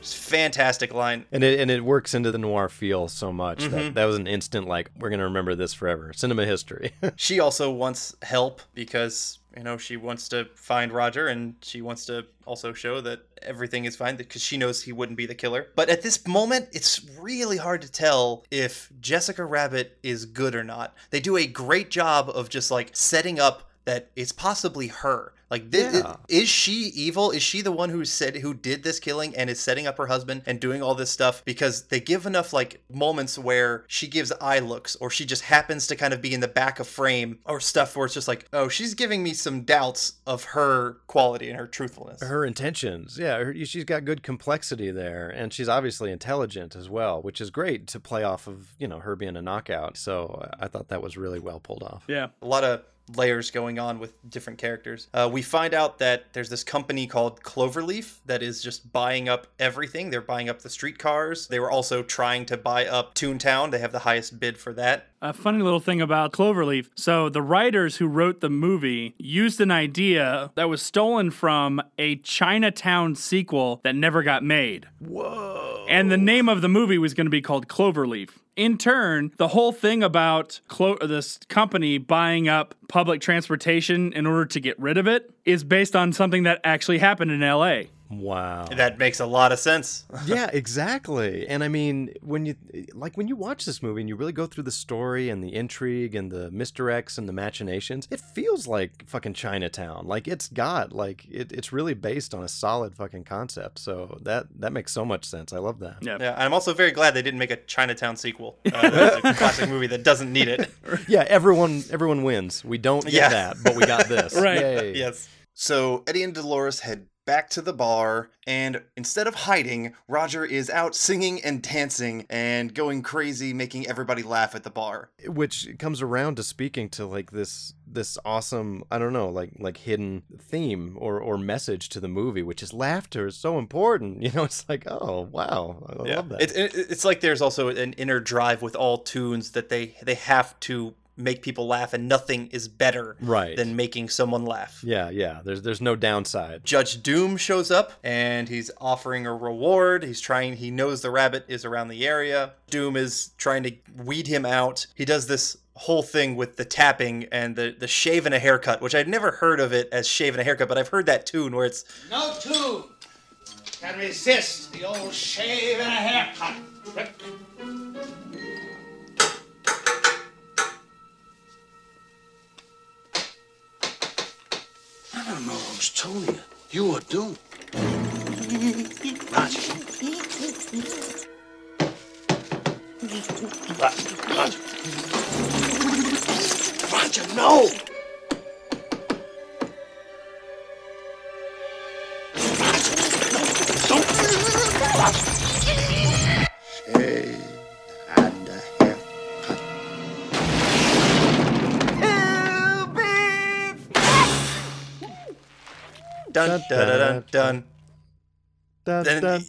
It's fantastic line. And it and it works into the noir feel so much Mhm. that that was an instant like we're gonna remember this forever. Cinema history. she also wants help because you know she wants to find Roger and she wants to also show that everything is fine because she knows he wouldn't be the killer. But at this moment, it's really hard to tell if Jessica Rabbit is good or not. They do a great job of just like setting up that it's possibly her. Like, thi- Yeah. is she evil? Is she the one who said who did this killing and is setting up her husband and doing all this stuff? Because they give enough like moments where she gives eye looks or she just happens to kind of be in the back of frame or stuff where it's just like, oh, she's giving me some doubts of her quality and her truthfulness. her intentions. Yeah, her, she's got good complexity there, and she's obviously intelligent as well, which is great to play off of you know her being a knockout. So I thought that was really well pulled off. Yeah. a lot of layers going on with different characters. Uh, we find out that there's this company called Cloverleaf that is just buying up everything. They're buying up the streetcars. They were also trying to buy up Toontown. They have the highest bid for that. A funny little thing about Cloverleaf. So, the writers who wrote the movie used an idea that was stolen from a Chinatown sequel that never got made. Whoa. And the name of the movie was going to be called Cloverleaf. In turn, the whole thing about Clo- this company buying up public transportation in order to get rid of it is based on something that actually happened in LA. Wow. That makes a lot of sense. yeah, exactly. And I mean, when you like when you watch this movie and you really go through the story and the intrigue and the misdirects and the machinations, it feels like fucking Chinatown. Like it's got like it, it's really based on a solid fucking concept. So that that makes so much sense. I love that. Yeah. Yeah, and I'm also very glad they didn't make a Chinatown sequel. Uh, that's a classic movie that doesn't need it. Yeah, everyone everyone wins. We don't get Yeah. that, but we got this. Right. Yay. Yes. So Eddie and Dolores head back to the bar, and instead of hiding, Roger is out singing and dancing and going crazy, making everybody laugh at the bar. which comes around to speaking to like this this awesome i don't know like like hidden theme or or message to the movie which is laughter is so important you know it's like oh wow i love that It, it, it's like there's also an inner drive with all tunes that they they have to make people laugh, and nothing is better Right. than making someone laugh. yeah yeah there's there's no downside Judge Doom shows up and he's offering a reward. He's trying, he knows the rabbit is around the area. Doom is trying to weed him out. He does this whole thing with the tapping and the, the shave and a haircut, which I'd never heard of it as shave and a haircut, but I've heard that tune where it's No toon can resist the old shave and a haircut. I know Tony. You or Doom. Roger. Roger, no! Dun dun dun dun. dun. Dun, dun.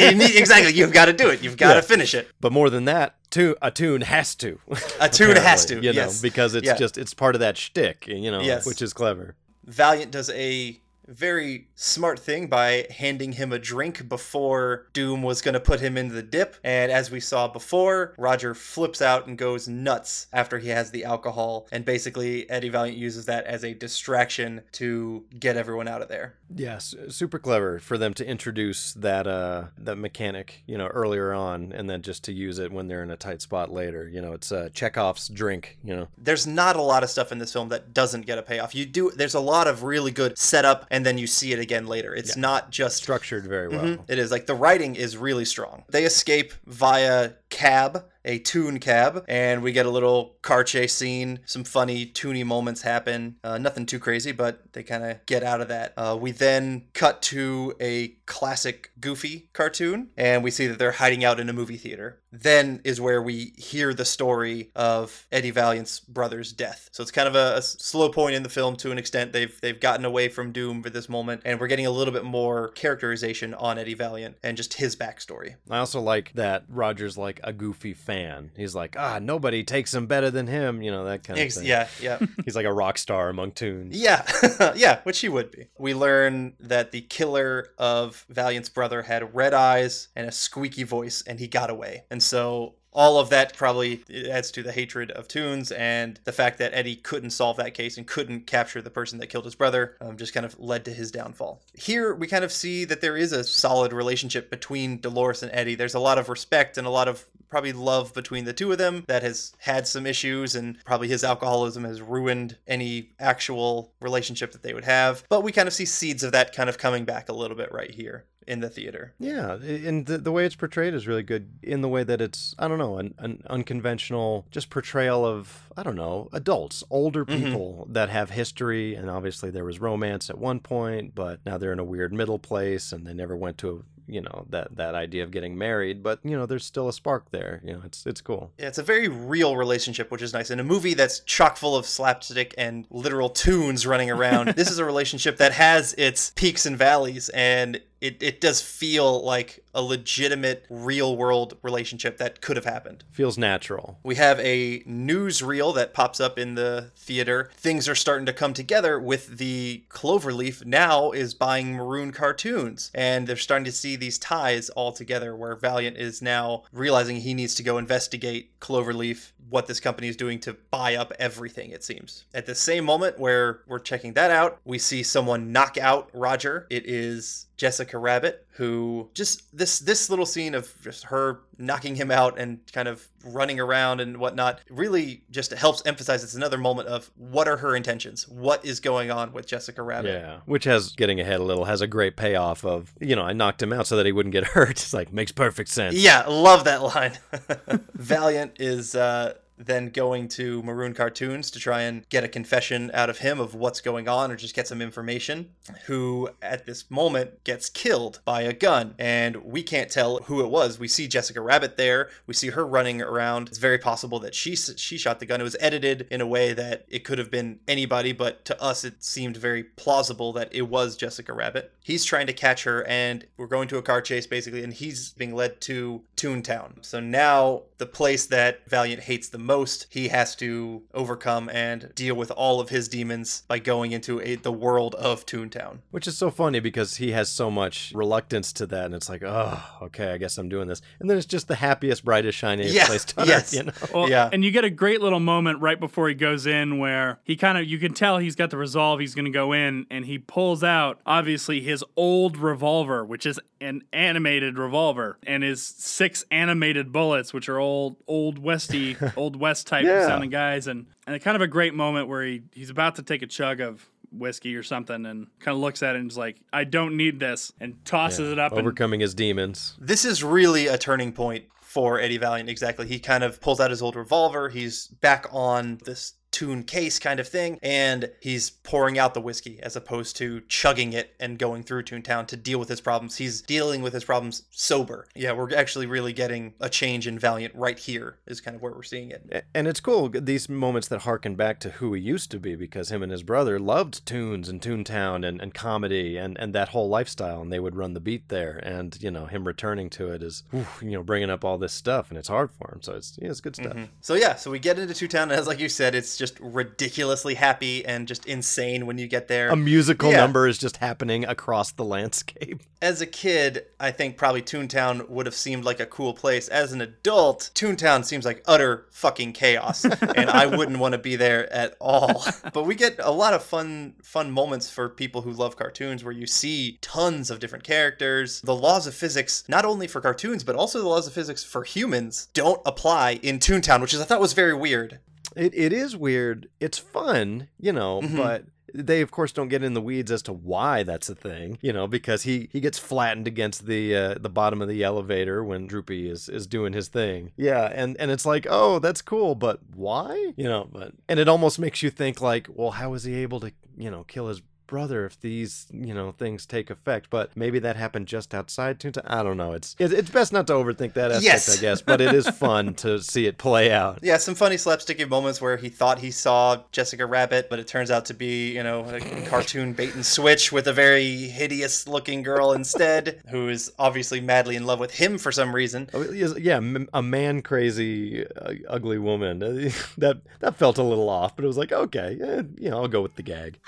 you need- exactly, you've got to do it. You've got to Yeah. finish it. But more than that, tu- a toon has to. A toon has to, You know, yes. because it's Yeah. just it's part of that shtick, you know, Yes. which is clever. Valiant does a very smart thing by handing him a drink before Doom was going to put him into the dip. And as we saw before, Roger flips out and goes nuts after he has the alcohol. And basically, Eddie Valiant uses that as a distraction to get everyone out of there. Yes, super clever for them to introduce that uh that mechanic, you know, earlier on, and then just to use it when they're in a tight spot later. You know, it's uh, Chekhov's drink. You know, There's not a lot of stuff in this film that doesn't get a payoff. You do there's a lot of really good setup and then you see it again later. It's not just structured very well. Mhm. It is like the writing is really strong. They escape via cab, a toon cab, and we get a little car chase scene. Some funny toony moments happen. Uh, nothing too crazy, but they kind of get out of that. Uh, we then cut to a classic Goofy cartoon, and we see that they're hiding out in a movie theater. Then is where we hear the story of Eddie Valiant's brother's death. So it's kind of a, a slow point in the film to an extent. They've they've gotten away from Doom for this moment, and we're getting a little bit more characterization on Eddie Valiant and just his backstory. I also like that Roger's like a goofy fan. He's like, ah, nobody takes him better than him. You know that kind of Ex- thing. yeah, yeah. He's like a rock star among toons. Yeah, yeah, which he would be. We learn that the killer of Valiant's brother had red eyes and a squeaky voice, and he got away. And so all of that probably adds to the hatred of Toons and the fact that Eddie couldn't solve that case and couldn't capture the person that killed his brother um, just kind of led to his downfall. Here we kind of see that there is a solid relationship between Dolores and Eddie. There's a lot of respect and a lot of probably love between the two of them that has had some issues and probably his alcoholism has ruined any actual relationship that they would have. But we kind of see seeds of that kind of coming back a little bit right here in the theater. Yeah, and the, the way it's portrayed is really good in the way that it's, I don't know, an, an unconventional just portrayal of, I don't know, adults, older Mhm. people that have history. And obviously there was romance at one point, but now they're in a weird middle place and they never went to, you know, that, that idea of getting married. But, you know, there's still a spark there. You know, it's, it's cool. Yeah, it's a very real relationship, which is nice. In a movie that's chock full of slapstick and literal toons running around, this is a relationship that has its peaks and valleys, and it, it does feel like a legitimate, real world relationship that could have happened. Feels natural. We have a newsreel that pops up in the theater. Things are starting to come together with the Cloverleaf now is buying maroon cartoons. And they're starting to see these ties all together where Valiant is now realizing he needs to go investigate Cloverleaf, what this company is doing to buy up everything, it seems. At the same moment where we're checking that out, we see someone knock out Roger. It is Jessica Rabbit, who just this this little scene of just her knocking him out and kind of running around and whatnot really just helps emphasize it's another moment of what are her intentions, what is going on with Jessica Rabbit. Yeah, which has getting ahead a little has a great payoff of you know I knocked him out so that he wouldn't get hurt. It's like makes perfect sense. Yeah, love that line. Valiant is uh, then going to Maroon Cartoons to try and get a confession out of him of what's going on or just get some information. Who at this moment gets killed by a gun, and we can't tell who it was. We see Jessica Rabbit there. We see her running around. It's very possible that she she shot the gun. It was edited in a way that it could have been anybody, but to us it seemed very plausible that it was Jessica Rabbit. He's trying to catch her, and we're going to a car chase basically, and he's being led to Toontown. So now the place that Valiant hates the most, he has to overcome and deal with all of his demons by going into a, the world of Toontown. Which is so funny because he has so much reluctance to that, and it's like, oh, okay, I guess I'm doing this. And then it's just the happiest, brightest, shiniest Yeah, place on yes. earth, you know? Well, And you get a great little moment right before he goes in where he kind of, you can tell he's got the resolve, he's going to go in, and he pulls out, obviously, his old revolver, which is an animated revolver, and his six animated bullets, which are old, old Westy, old West type Yeah. sounding guys. And, and kind of a great moment where he, he's about to take a chug of whiskey or something and kind of looks at it and is like, I don't need this, and tosses Yeah. it up. and Overcoming his demons. This is really a turning point for Eddie Valiant. Exactly. He kind of pulls out his old revolver. He's back on this toon case kind of thing, and he's pouring out the whiskey as opposed to chugging it and going through Toontown to deal with his problems. He's dealing with his problems sober. Yeah, we're actually really getting a change in Valiant right here, is kind of where we're seeing it. And it's cool, these moments that harken back to who he used to be, because him and his brother loved toons and Toontown and, and comedy and, and that whole lifestyle, and they would run the beat there. And, you know, him returning to it is, you know, bringing up all this stuff, and it's hard for him. So it's, yeah, it's good stuff. Mm-hmm. So yeah, so we get into Toontown, and as like you said, it's just ridiculously happy and just insane when you get there. A musical Yeah. number is just happening across the landscape. As a kid, I think probably Toontown would have seemed like a cool place. As an adult, Toontown seems like utter fucking chaos, and I wouldn't want to be there at all. But we get a lot of fun, fun moments for people who love cartoons, where you see tons of different characters. The laws of physics, not only for cartoons, but also the laws of physics for humans, don't apply in Toontown, which is I thought was very weird. It, it is weird. It's fun, you know, Mhm. but they of course don't get in the weeds as to why that's a thing, you know, because he he gets flattened against the uh, the bottom of the elevator when Droopy is is doing his thing. Yeah, and and it's like, "Oh, that's cool, but why?" You know, but and it almost makes you think like, "Well, how is he able to, you know, kill his brother if these you know things take effect but maybe that happened just outside Toontown. I don't know. It's it's it's best not to overthink that aspect, Yes. I guess. But it is fun to see it play out. Yeah, some funny slapsticky moments where he thought he saw Jessica Rabbit, but it turns out to be, you know, a cartoon bait and switch with a very hideous looking girl instead, who is obviously madly in love with him for some reason. Oh, Yeah, a man crazy, uh, ugly woman. that that felt a little off, but it was like, okay, eh, you know, I'll go with the gag.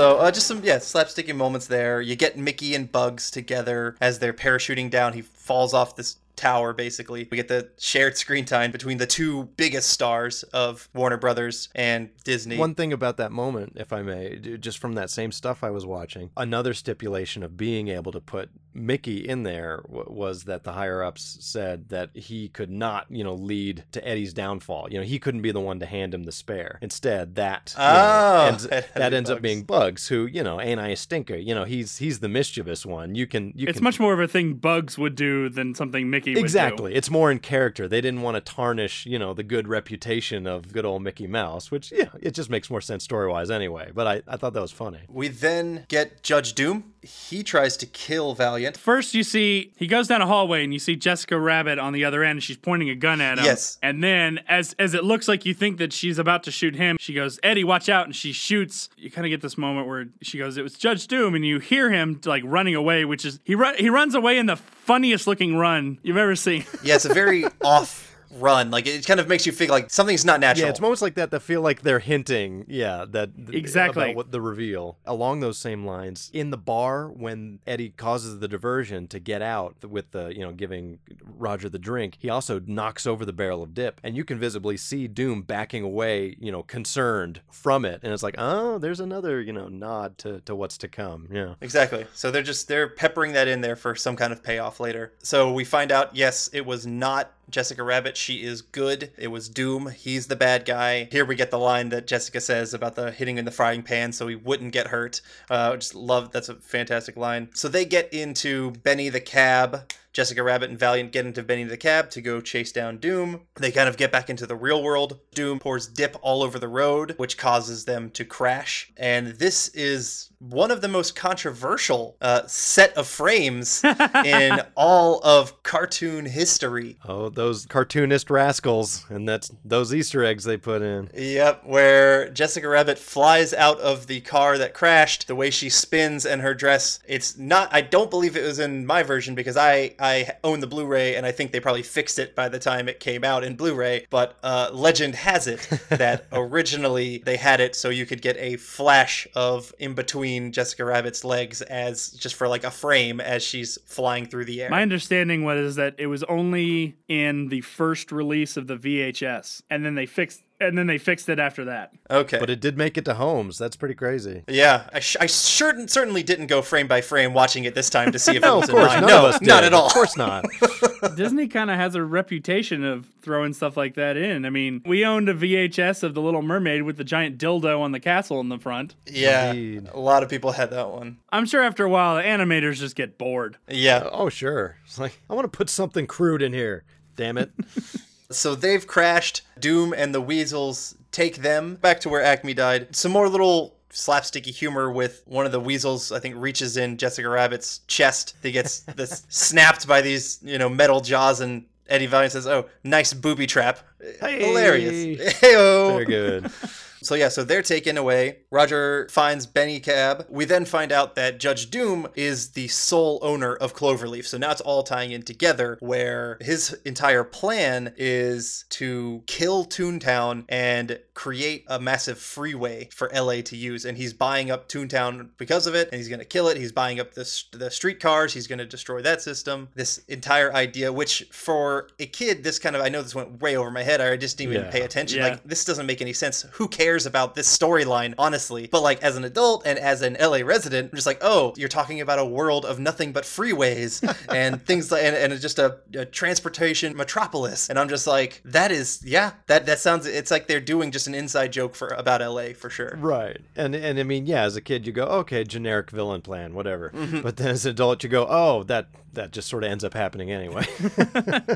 So uh, just some yeah slapsticky moments there. You get Mickey and Bugs together as they're parachuting down. He falls off this tower basically. We get the shared screen time between the two biggest stars of Warner Brothers and Disney. One thing about that moment, if I may, just from that same stuff I was watching, another stipulation of being able to put Mickey in there w- was that the higher ups said that he could not, you know, lead to Eddie's downfall. You know, he couldn't be the one to hand him the spare. Instead, that you know, Oh, ends- it that be ends up being Bugs, who you know, ain't I a stinker? You know, he's he's the mischievous one. You can you it's can much more of a thing Bugs would do than something Mickey would do. Exactly. It's more in character. They didn't want to tarnish, you know, the good reputation of good old Mickey Mouse, which, yeah, it just makes more sense story wise anyway. But I, I thought that was funny. We then get Judge Doom. He tries to kill Valiant. First, you see he goes down a hallway and you see Jessica Rabbit on the other end. and She's pointing a gun at him. Yes. And then, as as it looks like you think that she's about to shoot him, she goes, "Eddie, watch out!" And she shoots. You kind of get this moment where she goes, "It was Judge Doom," and you hear him like running away, which is he run he runs away in the funniest looking run you've ever seen. Yeah, it's a very off run. Like it kind of makes you feel like something's not natural. Yeah, it's moments like that that feel like they're hinting, yeah, that Exactly. about what the reveal. Along those same lines, in the bar when Eddie causes the diversion to get out with the, you know, giving Roger the drink, he also knocks over the barrel of dip, and you can visibly see Doom backing away, you know, concerned from it, and it's like, oh, there's another, you know, nod to to what's to come. Yeah. Exactly. So they're just they're peppering that in there for some kind of payoff later. So we find out yes, it was not Jessica Rabbit. She is good. It was Doom. He's the bad guy. Here we get the line that Jessica says about the hitting in the frying pan so he wouldn't get hurt. Uh, just love that's a fantastic line. So they get into Benny the cab. Jessica Rabbit and Valiant get into Benny the cab to go chase down Doom. They kind of get back into the real world. Doom pours dip all over the road, which causes them to crash. And this is one of the most controversial uh, set of frames in all of cartoon history. Oh, those cartoonist rascals, and that's those Easter eggs they put in. Yep, where Jessica Rabbit flies out of the car that crashed, the way she spins and her dress. It's not I don't believe it was in my version because I I own the Blu-ray and I think they probably fixed it by the time it came out in Blu-ray, but uh, legend has it that originally they had it so you could get a flash of in between Jessica Rabbit's legs as just for like a frame as she's flying through the air. My understanding was that it was only in the first release of the VHS, and then they fixed and then they fixed it after that. Okay. But it did make it to homes. That's pretty crazy. Yeah, I, sh- I certain, certainly didn't go frame by frame watching it this time to see if No, it was of course, a nine. none no, of us not did. at all. Of course not. Disney kind of has a reputation of throwing stuff like that in. I mean, we owned a VHS of The Little Mermaid with the giant dildo on the castle in the front. Yeah, a lot of people had that one. I'm sure after a while, the animators just get bored. Yeah. Oh, sure. It's like, I want to put something crude in here. Damn it. So they've crashed. Doom and the Weasels take them back to where Acme died. Some more little slapsticky humor with one of the weasels i think reaches in jessica rabbit's chest he gets this snapped by these you know metal jaws and eddie valiant says oh nice booby trap hilarious Hey-o. Very good. So yeah, so they're taken away. Roger finds Benny Cab. We then find out that Judge Doom is the sole owner of Cloverleaf. So now it's all tying in together where his entire plan is to kill Toontown and create a massive freeway for LA to use. And he's buying up Toontown because of it, and he's going to kill it. He's buying up the, the streetcars. He's going to destroy that system. This entire idea, which for a kid, this kind of, I know this went way over my head. I just didn't even Yeah. pay attention. Yeah. Like, this doesn't make any sense. Who cares about this storyline, honestly? But like as an adult and as an LA resident, I'm just like, oh, you're talking about a world of nothing but freeways and things like, and, and just a, a transportation metropolis. And I'm just like, that is, yeah, that that sounds. It's like they're doing just an inside joke for about LA for sure. Right. And and I mean, yeah, as a kid you go, okay, generic villain plan, whatever. Mhm. But then as an adult you go, oh, that that just sort of ends up happening anyway.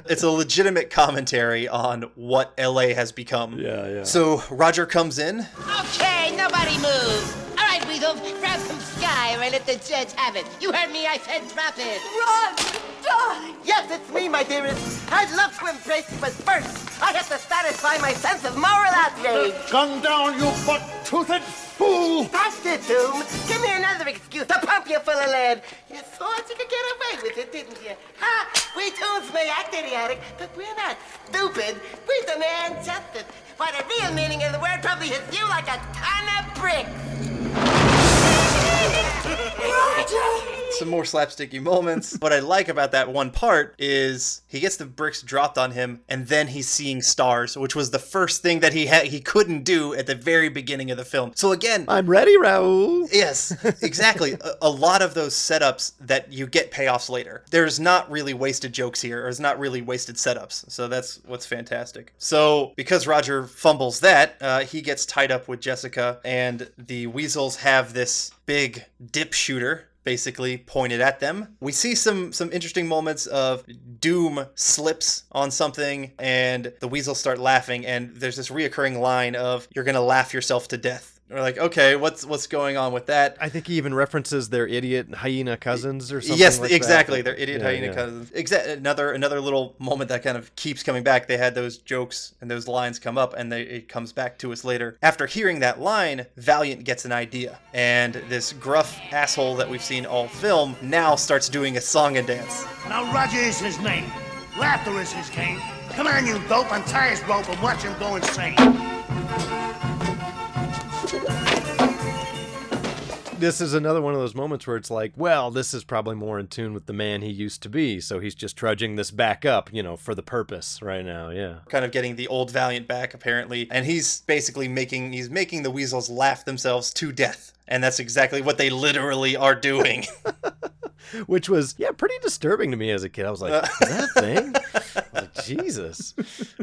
It's a legitimate commentary on what LA has become. Yeah, yeah. So Roger comes in. Okay, nobody move. All right, Weasel, grab some sky or let the judge have it. You heard me, I said drop it. Run! Die! Yes, it's me, my dearest. I'd love to embrace you, but first, I have to satisfy my sense of moral outrage. Gun down, you butt-toothed fool! That's it, Doom. Give me another excuse to pump you full of lead. You thought you could get away with it, didn't you? Ha! We Toons may act idiotic, but we're not stupid. We demand justice. Why, the real meaning of the word probably hits you like a ton of bricks. Some more slapsticky moments. what I like about that one part is he gets the bricks dropped on him, and then he's seeing stars, which was the first thing that he had he couldn't do at the very beginning of the film. So again, I'm ready, Raoul. Yes, exactly. a, a lot of those setups that you get payoffs later. There's not really wasted jokes here, or there's not really wasted setups. So that's what's fantastic. So because Roger fumbles that, uh, he gets tied up with Jessica, and the weasels have this big dip shooter basically pointed at them. We see some some interesting moments of Doom slips on something and the weasels start laughing and there's this reoccurring line of you're to laugh yourself to death. We're like, "Okay, what's what's going on with that?" I think he even references their idiot hyena cousins or something. yes, like exactly. They're idiot Yeah, hyena yeah. cousins. Exa- another another little moment that kind of keeps coming back. They had those jokes and those lines come up, and they, it comes back to us later. After hearing that line, Valiant gets an idea, and this gruff asshole that we've seen all film now starts doing a song and dance. Now Roger is his name. Laughter is his game. Come on, you dope, untie his rope and watch him go insane. This is another one of those moments where it's like, well, this is probably more in tune with the man he used to be, so he's just trudging this back up, you know, for the purpose right now. Yeah. Kind of getting the old Valiant back, apparently, and he's basically making he's making the weasels laugh themselves to death, and that's exactly what they literally are doing. Which was, yeah, pretty disturbing to me as a kid. I was like, is that thing? I was like, Jesus.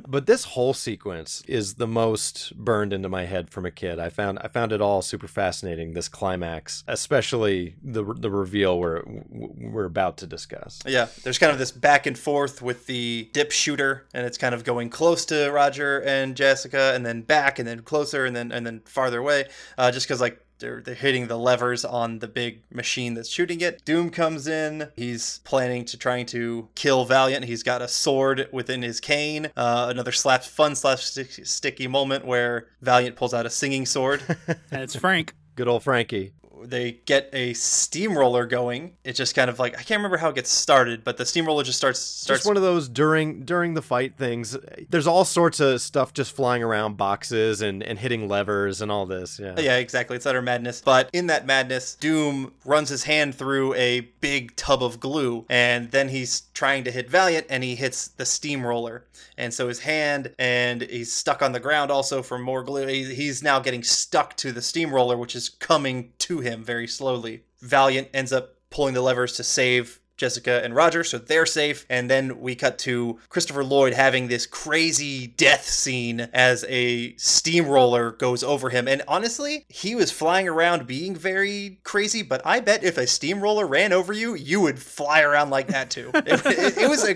But this whole sequence is the most burned into my head from a kid. I found I found it all super fascinating. This climax, especially the the reveal we're we're about to discuss. Yeah, there's kind of this back and forth with the dip shooter, and it's kind of going close to Roger and Jessica, and then back, and then closer, and then and then farther away, uh, just because like they're they're hitting the levers on the big machine that's shooting it. Doom comes in. He's planning to trying to kill Valiant. He's got a sword within his cane. Uh, another slap fun slash sticky moment where Valiant pulls out a singing sword. And it's Frank. Good old Frankie. They get a steamroller going. It just kind of like I can't remember how it gets started, but the steamroller just starts starts Just one of those during during the fight things. There's all sorts of stuff just flying around, boxes and and hitting levers and all this. Yeah. Yeah, exactly. It's utter madness. But in that madness, Doom runs his hand through a big tub of glue, and then he's trying to hit Valiant, and he hits the steamroller. And so his hand, and he's stuck on the ground also for more glue. He's now getting stuck to the steamroller, which is coming to him very slowly. Valiant ends up pulling the levers to save Jessica and Roger, so they're safe. And then we cut to Christopher Lloyd having this crazy death scene as a steamroller goes over him. And honestly, he was flying around being very crazy, but I bet if a steamroller ran over you, you would fly around like that too. it, it- it was a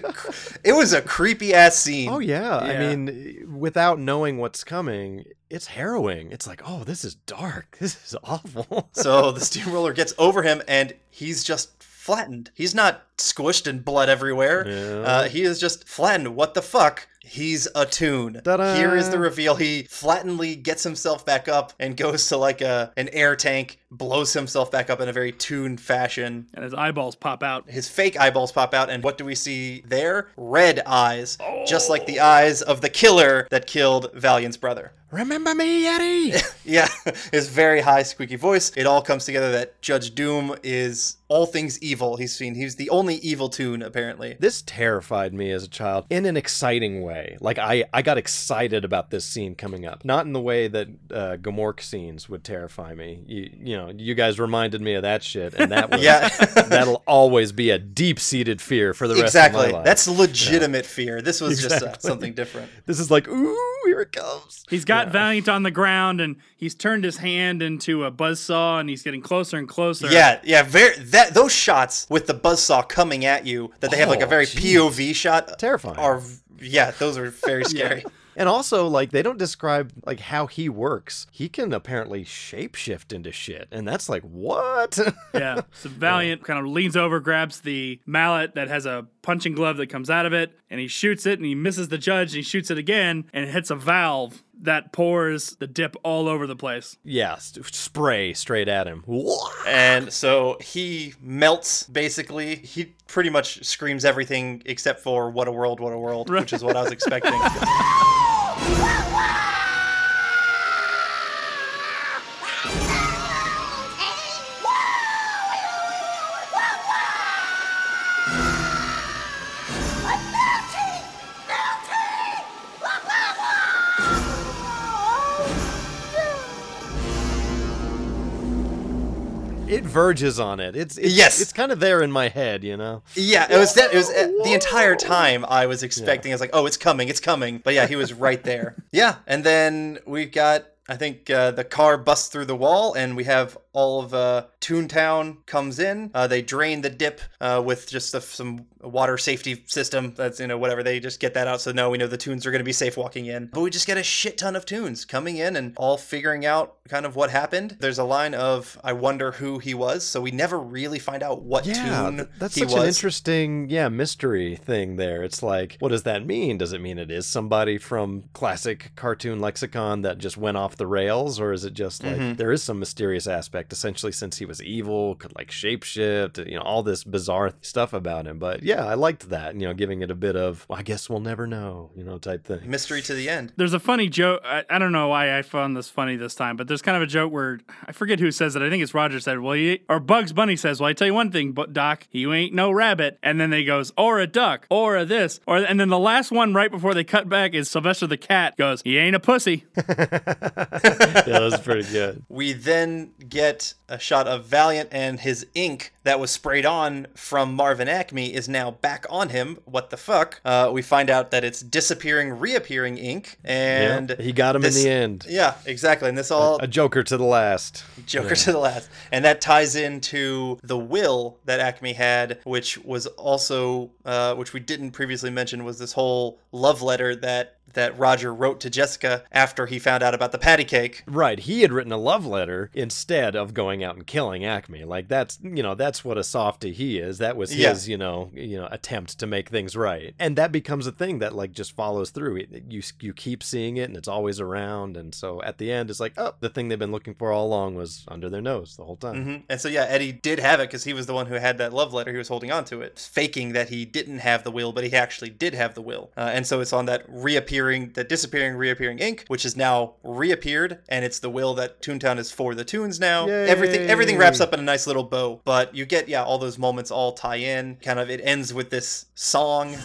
it was a creepy ass scene. Oh yeah. I mean, without knowing what's coming, it's harrowing. It's like, oh, this is dark. This is awful. So the steamroller gets over him and he's just flattened. He's not squished and blood everywhere. Yeah. Uh, he is just flattened. What the fuck? He's a toon. Ta-da. Here is the reveal. He flattenly gets himself back up and goes to like a an air tank, blows himself back up in a very tuned fashion. And his eyeballs pop out. His fake eyeballs pop out, and what do we see there? Red eyes, just like the eyes of the killer that killed Valiant's brother. Remember me, Eddie? Yeah, his very high, squeaky voice. It all comes together that Judge Doom is all things evil. He's seen. He's the only evil toon, apparently. This terrified me as a child in an exciting way. Like I, I got excited about this scene coming up, not in the way that uh, Gmork scenes would terrify me. You, you know, you guys reminded me of that shit, and that was Yeah. that'll always be a deep-seated fear for the rest exactly. of my life. That's legitimate fear. This was just uh, something different. This is like, ooh, here it comes. He's got Valiant on the ground and he's turned his hand into a buzzsaw and he's getting closer and closer. Yeah, yeah, very that those shots with the buzzsaw coming at you that they have like a Oh, very geez. POV shot uh, Terrifying. are yeah, those are very scary. And also, like, they don't describe like how he works. He can apparently shapeshift into shit, and that's like what? yeah. So Valiant kind of leans over, grabs the mallet that has a punching glove that comes out of it, and he shoots it and he misses the judge and he shoots it again and it hits a valve that pours the dip all over the place. yeah, st- spray straight at him. And so he melts basically. He pretty much screams everything except for what a world, what a world, which is what I was expecting. Verges on it. It's, it's Yes. It's kind of there in my head, you know. Yeah, it was that. It was uh, the entire time I was expecting. I was like, "Oh, it's coming, it's coming." But yeah, he was right there. yeah, and then we've got. I think uh, the car busts through the wall, and we have all of uh, Toontown comes in. Uh, they drain the dip uh, with just a, some water safety system. That's you know whatever. They just get that out, so now we know the toons are going to be safe walking in. But we just get a shit ton of toons coming in and all figuring out kind of what happened. There's a line of "I wonder who he was," so we never really find out what Yeah, toon th- that's such was. an interesting, yeah, mystery thing there. It's like, what does that mean? Does it mean it is somebody from classic cartoon lexicon that just went off the rails, or is it just like Mhm. there is some mysterious aspect? Essentially, since he was evil, could like shapeshift, you know, all this bizarre stuff about him. But yeah, I liked that. You know, giving it a bit of, well, I guess we'll never know, you know, type thing. mystery to the end. There's a funny joke. I, I don't know why I found this funny this time, but there's kind of a joke where I forget who says it. I think it's Roger said, "Well, you, or Bugs Bunny says, well, I tell you one thing, but Doc, you ain't no rabbit." And then they goes, "Or a duck, or a this, or," and then the last one right before they cut back is Sylvester the cat goes, "He ain't a pussy." yeah, that was pretty good. We then get a shot of Valiant and his ink that was sprayed on from Marvin Acme is now back on him. What the fuck? Uh, we find out that it's disappearing, reappearing ink, and Yeah, he got him this- in the end. Yeah, exactly. And this all A Joker to the last. Joker Yeah. to the last. And that ties into the will that Acme had, which was also, uh, which we didn't previously mention, was this whole love letter that that Roger wrote to Jessica after he found out about the patty cake. Right, he had written a love letter instead of going out and killing Acme. Like that's you know that's what a softy he is. That was Yeah. his you know you know attempt to make things right, and that becomes a thing that like just follows through. It, you you keep seeing it, and it's always around, and so at the end, it's like oh, the thing they've been looking for all along was under their nose the whole time. hmm And so, yeah, Eddie did have it because he was the one who had that love letter. He was holding on to it, faking that he didn't have the will, but he actually did have the will. Uh, and so it's on that reappearing, that disappearing, reappearing ink, which has now reappeared, and it's the will that Toontown is for the toons now. Everything, everything wraps up in a nice little bow. But you get, yeah, all those moments all tie in. Kind of, it ends with this song.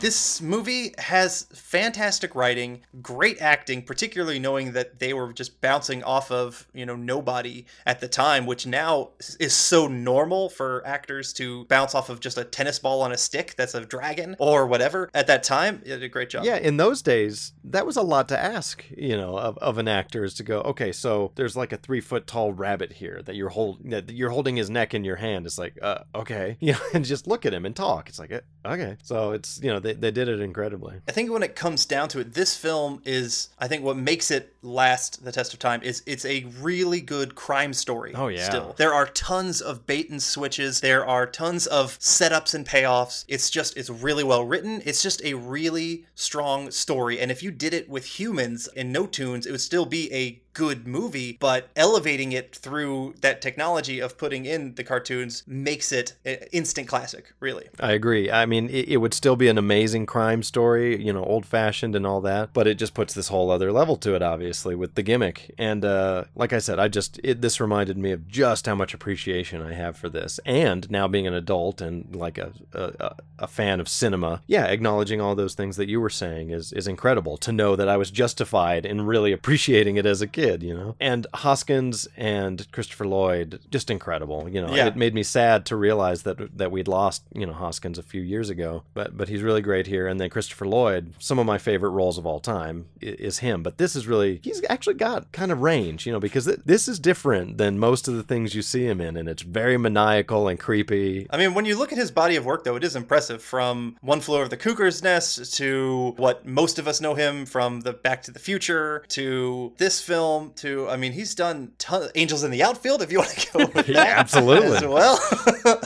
This movie has fantastic writing, great acting, particularly knowing that they were just bouncing off of, you know, nobody at the time, which now is so normal for actors to bounce off of just a tennis ball on a stick that's a dragon or whatever. At that time, did a great job. Yeah, in those days, that was a lot to ask, you know, of, of an actor is to go, okay, so there's like a three foot tall rabbit here that you're hold that you're holding his neck in your hand. It's like, uh, okay, you know, and just look at him and talk. It's like, uh, okay, so it's you know they, they did it incredibly. I think when it comes down to it, this film is, I think, what makes it last the test of time is it's a really good crime story. Oh, yeah. Still, there are tons of bait and switches. There are tons of setups and payoffs. It's just, it's really well written. It's just a really strong story. And if you did it with humans and no toons, it would still be a good movie, but elevating it through that technology of putting in the cartoons makes it an instant classic, really. I agree. I mean, it, it would still be an amazing crime story, you know, old fashioned and all that, but it just puts this whole other level to it, obviously, with the gimmick. And uh, like I said, I just, it, this reminded me of just how much appreciation I have for this. And now being an adult and like a, a, a fan of cinema, yeah, acknowledging all those things that you were saying is, is incredible to know that I was justified in really appreciating it as a kid, you know? And Hoskins and Christopher Lloyd, just incredible, you know? Yeah. It made me sad to realize that that we'd lost, you know, Hoskins a few years ago, but but he's really great here. And then Christopher Lloyd, some of my favorite roles of all time is him. But this is really he's actually got kind of range, you know, because th- this is different than most of the things you see him in, and it's very maniacal and creepy. I mean, when you look at his body of work, though, it is impressive. From One Flew Over the Cuckoo's Nest to what most of us know him from the Back to the Future to this film to, I mean, he's done ton- Angels in the Outfield, if you want to go with Yeah, that absolutely. as well.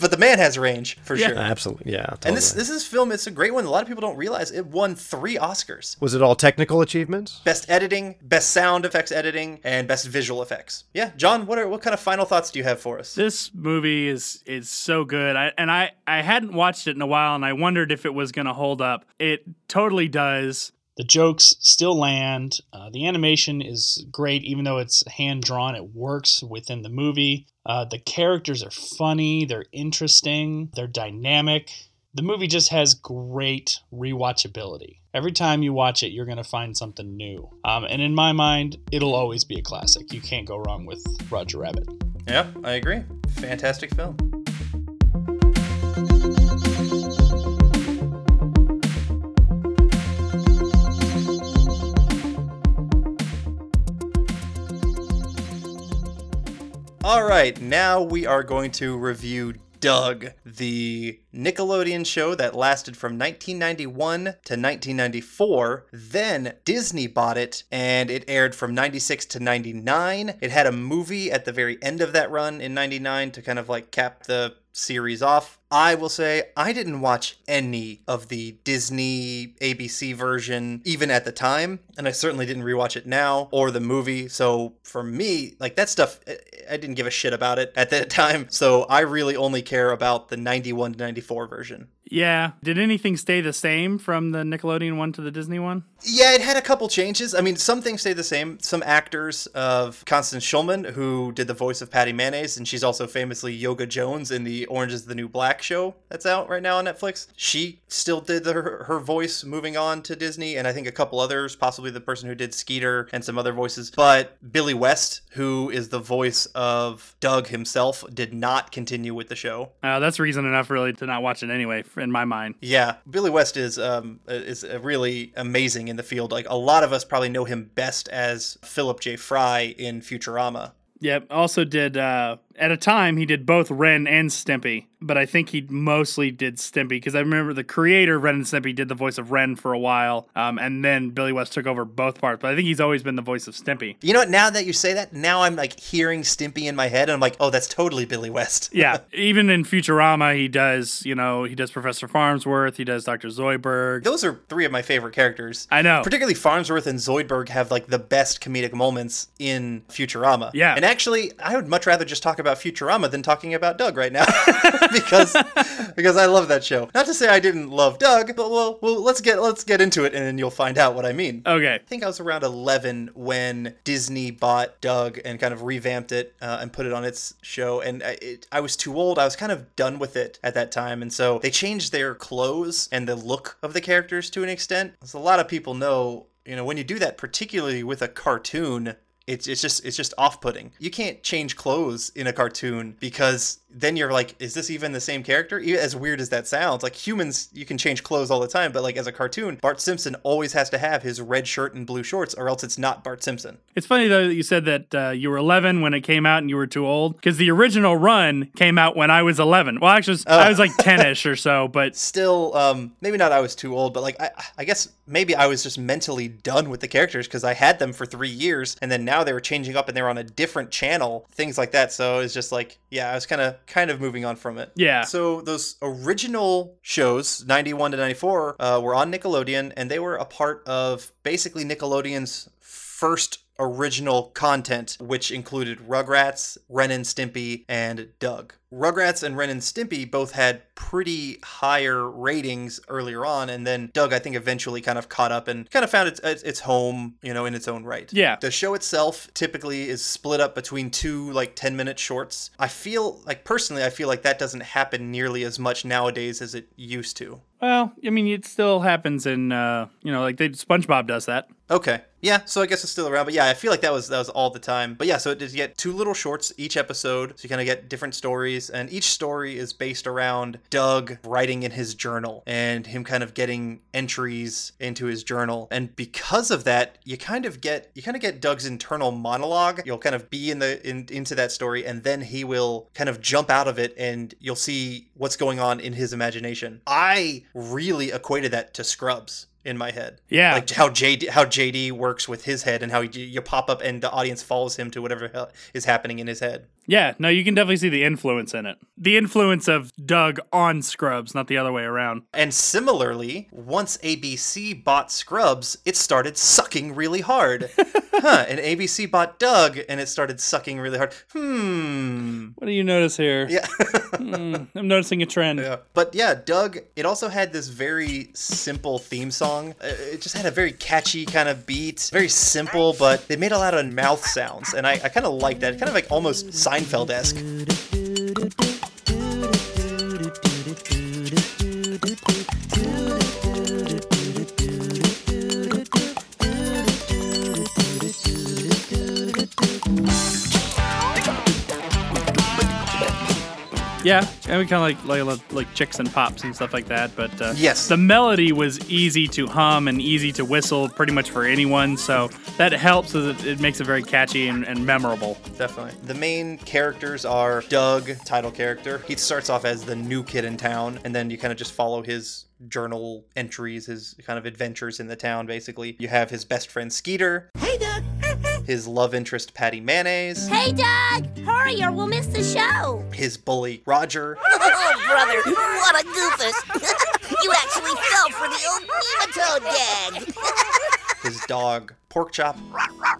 but the man has range for Yeah, sure. absolutely, yeah. And this totally. this is film. It's a great one. A lot of people don't realize it won three Oscars: was it all technical achievements? best editing, best sound effects editing, and best visual effects. Yeah, John, what are what kind of final thoughts do you have for us? This movie is is so good. I and I I hadn't watched it in a while and I wondered if it was going to hold up. It totally does. The jokes still land. Uh, the animation is great, even though it's hand drawn. It works within the movie. Uh, the characters are funny. They're interesting. They're dynamic. The movie just has great rewatchability. Every time you watch it, you're going to find something new. Um, and in my mind, it'll always be a classic. You can't go wrong with Roger Rabbit. Yeah, I agree. Fantastic film. All right, now we are going to review Doug, the Nickelodeon show that lasted from 1991 to 1994. Then Disney bought it and it aired from 96 to 99. It had a movie at the very end of that run in 99 to kind of like cap the series off. I will say I didn't watch any of the Disney ABC version even at the time, and I certainly didn't rewatch it now or the movie. So for me, like that stuff, I- didn't give a shit about it at that time. So I really only care about the 91 to 94 version. Yeah. Did anything stay the same from the Nickelodeon one to the Disney one? Yeah, it had a couple changes. I mean, some things stay the same. Some actors of Constance Shulman, who did the voice of Patty Mayonnaise, and she's also famously Yoga Jones in the Orange is the New Black show that's out right now on Netflix. She still did the, her, her voice moving on to Disney, and I think a couple others, possibly the person who did Skeeter and some other voices. But Billy West, who is the voice of Doug himself, did not continue with the show. Uh, that's reason enough, really, to not watch it anyway, in my mind. Yeah, Billy West is um is really amazing in in the field. Like a lot of us probably know him best as Philip J. Fry in Futurama. Yep. Also did uh at a time he did both Ren and Stimpy, but I think he mostly did Stimpy because I remember the creator of Ren and Stimpy did the voice of Ren for a while, um, and then Billy West took over both parts. But I think he's always been the voice of Stimpy. You know what? Now that you say that, now I'm like hearing Stimpy in my head, and I'm like, oh, that's totally Billy West. yeah, even in Futurama, he does. You know, he does Professor Farnsworth. He does Doctor Zoidberg. Those are three of my favorite characters. I know. Particularly Farnsworth and Zoidberg have like the best comedic moments in Futurama. Yeah. And actually, I would much rather just talk about Futurama than talking about Doug right now because because I love that show. Not to say I didn't love Doug, but well, well, let's get let's get into it and then you'll find out what I mean. Okay. I think I was around 11 when Disney bought Doug and kind of revamped it uh, and put it on its show. And I, it, I was too old. I was kind of done with it at that time. And so they changed their clothes and the look of the characters to an extent. As a lot of people know, you know, when you do that, particularly with a cartoon, it's, it's just it's just off-putting. You can't change clothes in a cartoon because then you're like, is this even the same character? As weird as that sounds, like humans, you can change clothes all the time, but like as a cartoon, Bart Simpson always has to have his red shirt and blue shorts, or else it's not Bart Simpson. It's funny though that you said that uh, you were 11 when it came out and you were too old because the original run came out when I was 11. Well, actually, I was like 10ish or so, but still, um, maybe not. I was too old, but like I, I guess maybe I was just mentally done with the characters because I had them for three years, and then now they were changing up and they were on a different channel, things like that. So it's just like, yeah, I was kind of kind of moving on from it. Yeah. So those original shows, 91 to 94, uh, were on Nickelodeon, and they were a part of basically Nickelodeon's first original content, which included Rugrats, Ren and Stimpy, and Doug. Rugrats and Ren and Stimpy both had pretty higher ratings earlier on, and then Doug, I think, eventually kind of caught up and kind of found its its, its home, you know, in its own right. Yeah. The show itself typically is split up between two like 10 minute shorts. I feel like personally, I feel like that doesn't happen nearly as much nowadays as it used to. well, I mean, it still happens in, uh, you know, like they, SpongeBob does that. Okay. Yeah, so I guess it's still around, but yeah, I feel like that was that was all the time. But yeah, so it you get two little shorts each episode, so you kind of get different stories, and each story is based around Doug writing in his journal and him kind of getting entries into his journal. And because of that, you kind of get you kind of get Doug's internal monologue. You'll kind of be in the in, into that story, and then he will kind of jump out of it, and you'll see what's going on in his imagination. I really equated that to Scrubs in my head. Yeah. Like how JD how JD works with his head and how you, you pop up and the audience follows him to whatever is happening in his head. Yeah, no, you can definitely see the influence in it. The influence of Doug on Scrubs, not the other way around. And similarly, once ABC bought Scrubs, it started sucking really hard. huh, and ABC bought Doug and it started sucking really hard. Hmm. What do you notice here? Yeah. Hmm, I'm noticing a trend. Yeah. But yeah, Doug, it also had this very simple theme song. Uh, It just had a very catchy kind of beat, very simple, but they made a lot of mouth sounds. And I, I kind of like that. Kind of like almost Seinfeld esque. Yeah, and we kind of like, like like chicks and pops and stuff like that. But uh, Yes. the melody was easy to hum and easy to whistle, pretty much for anyone. So that helps. As it, it makes it very catchy and, and memorable. Definitely. The main characters are Doug, title character. He starts off as the new kid in town, and then you kind of just follow his journal entries, his kind of adventures in the town, basically. You have his best friend Skeeter. Hey, Doug. His love interest Patty Mayonnaise. Hey, Doug! Hurry or we'll miss the show! His bully Roger. Oh, brother, what a goofus! you actually fell for the old nematode gag! his dog Porkchop,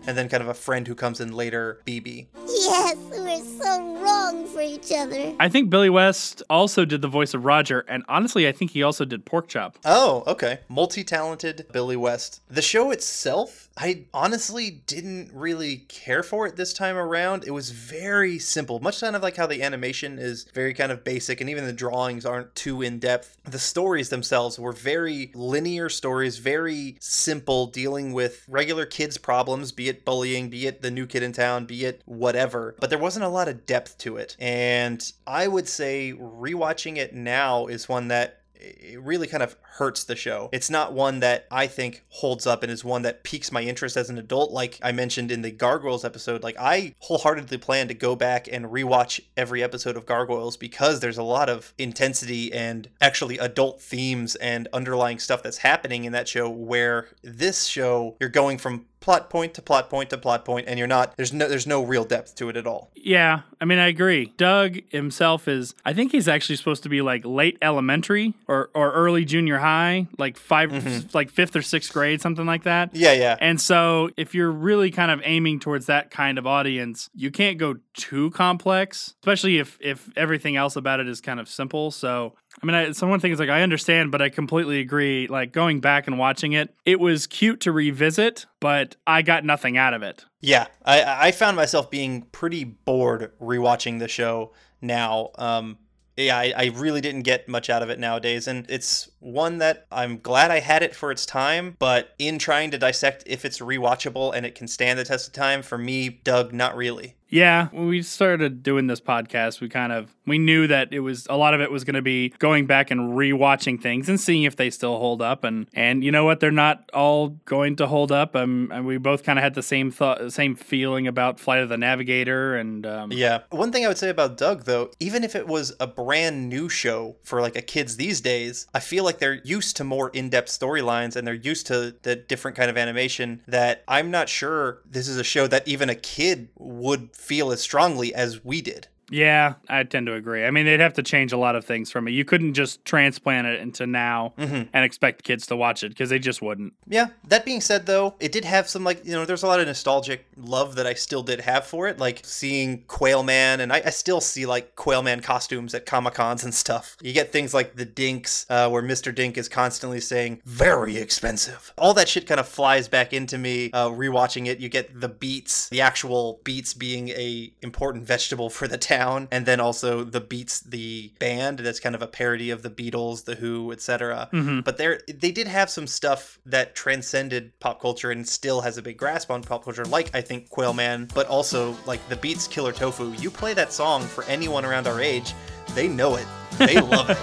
and then kind of a friend who comes in later, Beebe. Yes, we're so wrong for each other. I think Billy West also did the voice of Roger, and honestly, I think he also did Porkchop. Oh, okay. Multi talented Billy West. The show itself, I honestly didn't really care for it this time around. It was very simple, much kind of like how the animation is very kind of basic, and even the drawings aren't too in depth. The stories themselves were very linear stories, very simple, dealing with regular kids' problems, be it bullying, be it the new kid in town, be it whatever. But there wasn't a lot of depth to it. And I would say rewatching it now is one that it really kind of hurts the show. It's not one that I think holds up and is one that piques my interest as an adult. Like I mentioned in the Gargoyles episode, like I wholeheartedly plan to go back and rewatch every episode of Gargoyles because there's a lot of intensity and actually adult themes and underlying stuff that's happening in that show. Where this show, you're going from plot point to plot point to plot point and you're not there's no there's no real depth to it at all Yeah, I mean, I agree. Doug himself is, I think he's actually supposed to be like late elementary or, or early junior high, like 5 like fifth or sixth grade, something like that. Mm-hmm. Yeah, yeah. And so if you're really kind of aiming towards that kind of audience, you can't go too complex, especially if, if everything else about it is kind of simple. So, I mean, I, so one thing is like, I understand, but I completely agree. Like going back and watching it, it was cute to revisit, but I got nothing out of it. Yeah, I I found myself being pretty bored rewatching the show now. Um, yeah, I, I really didn't get much out of it nowadays, and it's one that I'm glad I had it for its time. But in trying to dissect if it's rewatchable and it can stand the test of time, for me, Doug, not really. Yeah, when we started doing this podcast, we kind of we knew that it was a lot of it was going to be going back and rewatching things and seeing if they still hold up. And and you know what, they're not all going to hold up. Um, and we both kind of had the same thought, same feeling about Flight of the Navigator. And um, Yeah. One thing I would say about Doug, though, even if it was a brand new show for like a kids these days, I feel like they're used to more in-depth storylines and they're used to the different kind of animation that I'm not sure this is a show that even a kid would feel as strongly as we did. Yeah, I tend to agree. I mean, they'd have to change a lot of things from it. You couldn't just transplant it into now Mhm. and expect kids to watch it because they just wouldn't. Yeah. That being said, though, it did have some like you know, there's a lot of nostalgic love that I still did have for it, like seeing Quail Man, and I, I still see like Quail Man costumes at Comic Cons and stuff. You get things like the Dinks, uh, where Mr. Dink is constantly saying "very expensive." All that shit kind of flies back into me uh, rewatching it. You get the beets, the actual beets being a important vegetable for the town, and then also the Beets, the band that's kind of a parody of the Beatles, the Who, etc. Mhm. But there, they did have some stuff that transcended pop culture and still has a big grasp on pop culture, like I think Quail Man, but also like the Beets Killer Tofu. You play that song for anyone around our age, they know it, they love it.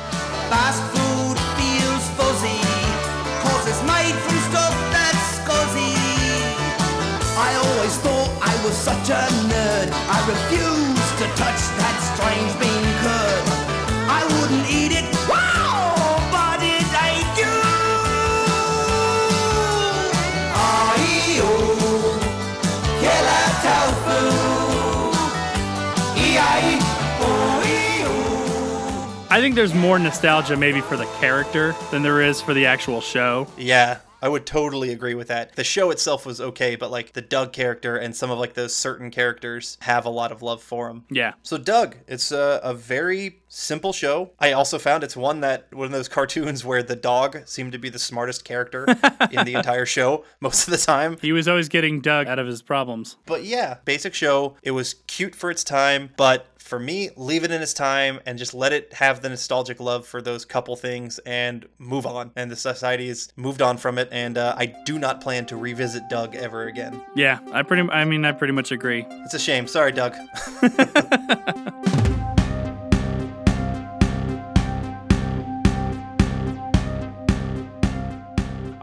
Fast food feels fuzzy, cause it's made from stuff that's scuzzy. I always thought I was such a nerd. I refused to touch that strange bean curd. I wouldn't eat it, wow, but it ate you. I-E-O, killer tofu. E-I-O. I think there's more nostalgia maybe for the character than there is for the actual show. Yeah, I would totally agree with that. The show itself was okay, but like the Doug character and some of like those certain characters have a lot of love for him. Yeah. So Doug, it's a, a very simple show. I also found it's one that one of those cartoons where the dog seemed to be the smartest character in the entire show most of the time. He was always getting Doug out of his problems. But yeah, basic show. It was cute for its time, but for me, leave it in its time and just let it have the nostalgic love for those couple things and move on. And the society has moved on from it, and uh, I do not plan to revisit Doug ever again. Yeah, I pretty I mean I pretty much agree. It's a shame. Sorry, Doug.